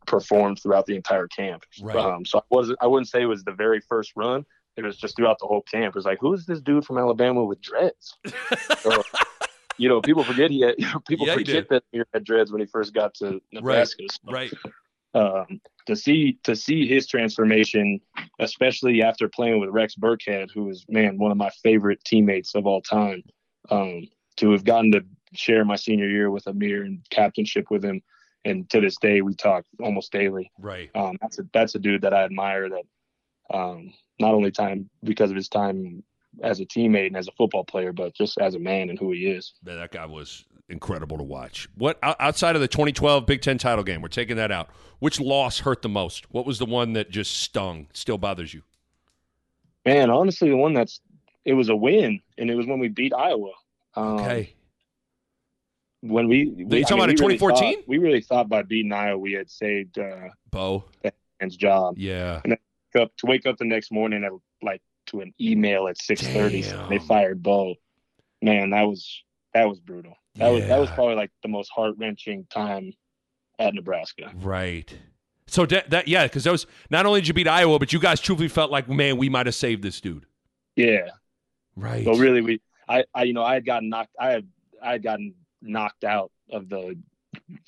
[SPEAKER 2] performed throughout the entire camp.
[SPEAKER 1] Right.
[SPEAKER 2] Um, so I was I wouldn't say it was the very first run. It was just throughout the whole camp. It was like, who's this dude from Alabama with dreads? So, you know, people forget he had, people
[SPEAKER 1] Yeah,
[SPEAKER 2] forget that Ameer had dreads when he first got to Nebraska. So,
[SPEAKER 1] right.
[SPEAKER 2] Um, to see to see his transformation, especially after playing with Rex Burkhead, who is man one of my favorite teammates of all time. Um, to have gotten to share my senior year with Ameer and captainship with him, and to this day we talk almost daily.
[SPEAKER 1] Right.
[SPEAKER 2] Um, that's a that's a dude that I admire. That um, not only time because of his time as a teammate and as a football player, but just as a man and who he is.
[SPEAKER 1] Man, that guy was incredible to watch. What outside of the 2012 Big Ten title game? We're taking that out. Which loss hurt the most? What was the one that just stung? Still bothers you?
[SPEAKER 2] Man, honestly, the one that's it was a win, and it was when we beat Iowa. Um,
[SPEAKER 1] Okay.
[SPEAKER 2] when we, we
[SPEAKER 1] you talking about in
[SPEAKER 2] really
[SPEAKER 1] 2014?
[SPEAKER 2] we really thought by beating Iowa we had saved uh,
[SPEAKER 1] Bo.
[SPEAKER 2] Ben's job.
[SPEAKER 1] Yeah.
[SPEAKER 2] Up to wake up the next morning at like to an email at six thirty.
[SPEAKER 1] Damn.
[SPEAKER 2] They fired Bo. Man, that was that was brutal. That was that was probably like the most heart wrenching time at Nebraska.
[SPEAKER 1] Right. So that, that yeah, because that was not only did you beat Iowa, but you guys truly felt like, man, we might have saved this dude.
[SPEAKER 2] Yeah.
[SPEAKER 1] Right.
[SPEAKER 2] So really, we I, I you know I had gotten knocked I had I had gotten knocked out of the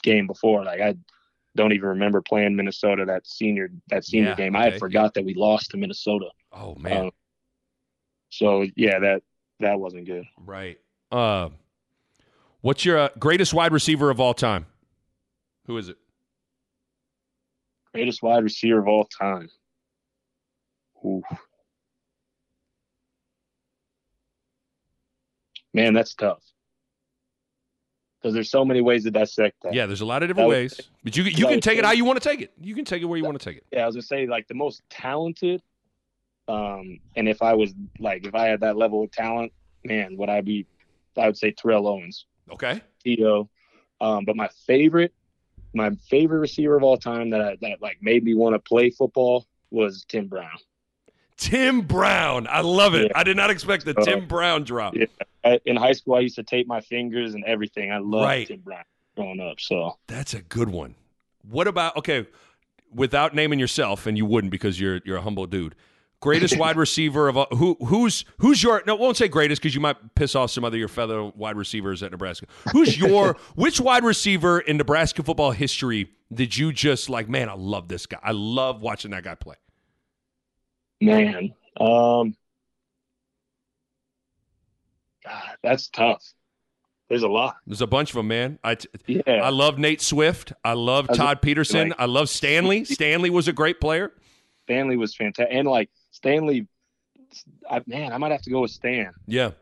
[SPEAKER 2] game before. Like I don't even remember playing Minnesota that senior that senior
[SPEAKER 1] Yeah,
[SPEAKER 2] game. I
[SPEAKER 1] okay.
[SPEAKER 2] had forgot that we lost to Minnesota.
[SPEAKER 1] Oh man.
[SPEAKER 2] Um, so yeah, that that wasn't good.
[SPEAKER 1] right. Uh, what's your uh, greatest wide receiver of all time? Who is it?
[SPEAKER 2] Greatest wide receiver of all time. Ooh. Man, that's tough. Because there's so many ways to dissect that.
[SPEAKER 1] Yeah, there's a lot of different ways, but you you can take it how you want to take it. You can take it where you want to take it.
[SPEAKER 2] yeah, I was gonna say like the most talented Um, and if I was like, if I had that level of talent, man, would I be? I would say Terrell Owens,
[SPEAKER 1] Okay.
[SPEAKER 2] Tito. Um, but my favorite, my favorite receiver of all time that I, that like made me want to play football was Tim Brown.
[SPEAKER 1] Tim Brown. I love it.
[SPEAKER 2] Yeah.
[SPEAKER 1] I did not expect the
[SPEAKER 2] Uh,
[SPEAKER 1] Tim Brown drop.
[SPEAKER 2] Yeah. I, in high school, I used to tape my fingers and everything. I loved
[SPEAKER 1] Right.
[SPEAKER 2] Tim Brown growing up. So
[SPEAKER 1] That's a good one. What about okay? Without naming yourself, and you wouldn't because you're you're a humble dude. Greatest wide receiver of all, who who's who's your no? I won't say greatest because you might piss off some other your fellow wide receivers at Nebraska. Who's your which wide receiver in Nebraska football history did you just like? Man, I love this guy. I love watching that guy play.
[SPEAKER 2] man, um, God, that's tough. There's a lot.
[SPEAKER 1] There's a bunch of them, man. I
[SPEAKER 2] Yeah.
[SPEAKER 1] I love Nate Swift. I love Todd Peterson.
[SPEAKER 2] like-
[SPEAKER 1] I love Stanley. Stanley was a great player.
[SPEAKER 2] Stanley was fantastic, and like Stanley, I, man, I might have to go with Stan
[SPEAKER 1] Yeah,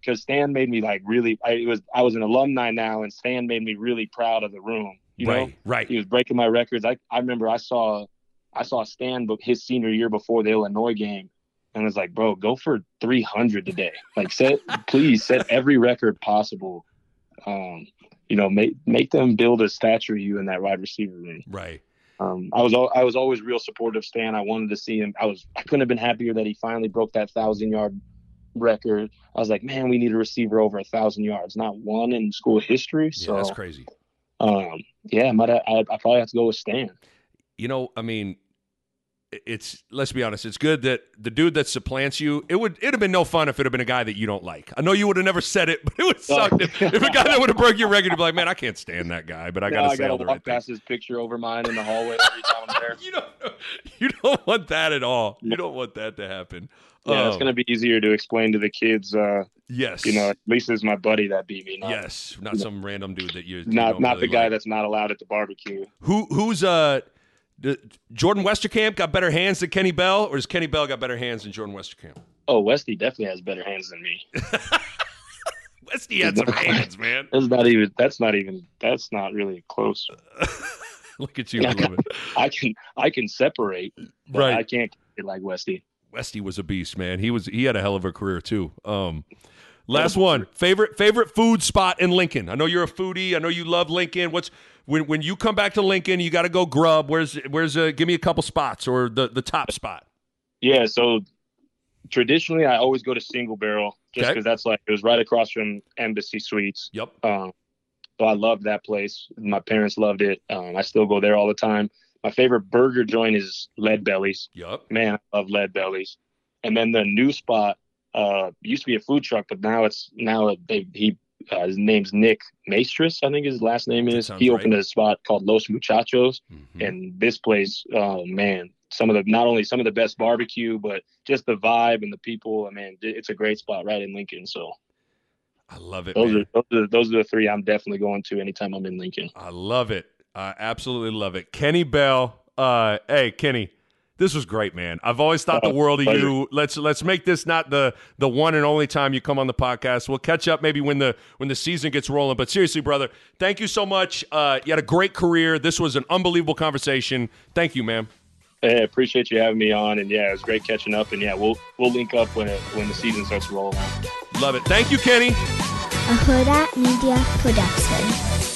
[SPEAKER 2] because Stan made me like really. I it was I was an alumni now, and Stan made me really proud of the room. You
[SPEAKER 1] right,
[SPEAKER 2] know,
[SPEAKER 1] right.
[SPEAKER 2] he was breaking my records. I I remember I saw I saw Stan his senior year before the Illinois game, and I was like, bro, go for 300 today. Like set, please set every record possible. Um, you know, make make them build a statue of you in that wide receiver room.
[SPEAKER 1] Right.
[SPEAKER 2] Um, I was I was always real supportive of Stan. I wanted to see him. I was I couldn't have been happier that he finally broke that thousand yard record. I was like, man, we need a receiver over a thousand yards, not one in school history.
[SPEAKER 1] Yeah,
[SPEAKER 2] So,
[SPEAKER 1] that's crazy.
[SPEAKER 2] um, yeah, I might have, I, I probably have to go with Stan.
[SPEAKER 1] you know, I mean, it's let's be honest. It's good that the dude that supplants you. It would it'd have been no fun if it had been a guy that you don't like. I know you would have never said it, but it would suck if, if a guy that would have broke your record. You'd be like, man, I can't stand that guy, but I gotta
[SPEAKER 2] I
[SPEAKER 1] say
[SPEAKER 2] gotta walk past his picture over mine in the hallway every time I'm there.
[SPEAKER 1] You don't you don't want that at all. You don't want that to happen.
[SPEAKER 2] Yeah, it's
[SPEAKER 1] Um,
[SPEAKER 2] gonna be easier to explain to the kids. Uh,
[SPEAKER 1] yes,
[SPEAKER 2] you know, at least it's my buddy that beat me. Not,
[SPEAKER 1] yes, not some random dude that you you
[SPEAKER 2] not
[SPEAKER 1] don't
[SPEAKER 2] not
[SPEAKER 1] really
[SPEAKER 2] the guy
[SPEAKER 1] like.
[SPEAKER 2] that's not allowed at the barbecue.
[SPEAKER 1] Who who's uh. Jordan Westerkamp got better hands than Kenny Bell, or does Kenny Bell got better hands than Jordan Westerkamp?
[SPEAKER 2] Oh, Westy definitely has better hands than me.
[SPEAKER 1] Westy had some hands, man.
[SPEAKER 2] That's not even. That's not even. That's not really close.
[SPEAKER 1] Look at you, I it.
[SPEAKER 2] I can I can separate, but
[SPEAKER 1] Right.
[SPEAKER 2] I can't get like Westy.
[SPEAKER 1] Westy was a beast, man. He was he had a hell of a career too. Um, last one, favorite favorite food spot in Lincoln. I know you're a foodie. I know you love Lincoln. What's when when you come back to Lincoln, you got to go grub. Where's where's uh, give me a couple spots or the the top spot.
[SPEAKER 2] Yeah. So traditionally, I always go to Single Barrel just
[SPEAKER 1] Okay.
[SPEAKER 2] because that's like it was right across from Embassy Suites.
[SPEAKER 1] Yep.
[SPEAKER 2] Um, so I loved that place. My parents loved it. Um, I still go there all the time. My favorite burger joint is Lead Bellies.
[SPEAKER 1] Yep.
[SPEAKER 2] Man, I love Lead Bellies. And then the new spot uh, used to be a food truck, but now it's now they, he uh, his name's Nick Maestris, I think his last name is. He
[SPEAKER 1] right.
[SPEAKER 2] opened a spot called Los Muchachos,
[SPEAKER 1] Mhm.
[SPEAKER 2] and this place, oh man, some of the not only some of the best barbecue, but just the vibe and the people. I mean, it's a great spot right in Lincoln. So
[SPEAKER 1] I love it.
[SPEAKER 2] those are those are those are the three I'm definitely going to anytime I'm in Lincoln.
[SPEAKER 1] I love it. I absolutely love it. Kenny Bell. Uh, hey, Kenny, this was great, man. I've always thought the
[SPEAKER 2] Oh,
[SPEAKER 1] world of
[SPEAKER 2] pleasure.
[SPEAKER 1] you. Let's let's make this not the the one and only time you come on the podcast. We'll catch up maybe when the when the season gets rolling. But seriously, brother, thank you so much. Uh, you had a great career. This was an unbelievable conversation. Thank you, man.
[SPEAKER 2] Hey, appreciate you having me on, and yeah, it was great catching up. And yeah, we'll we'll link up when it when the season starts rolling.
[SPEAKER 1] Love it. Thank you, Kenny.
[SPEAKER 3] a Hurrdat Media Production.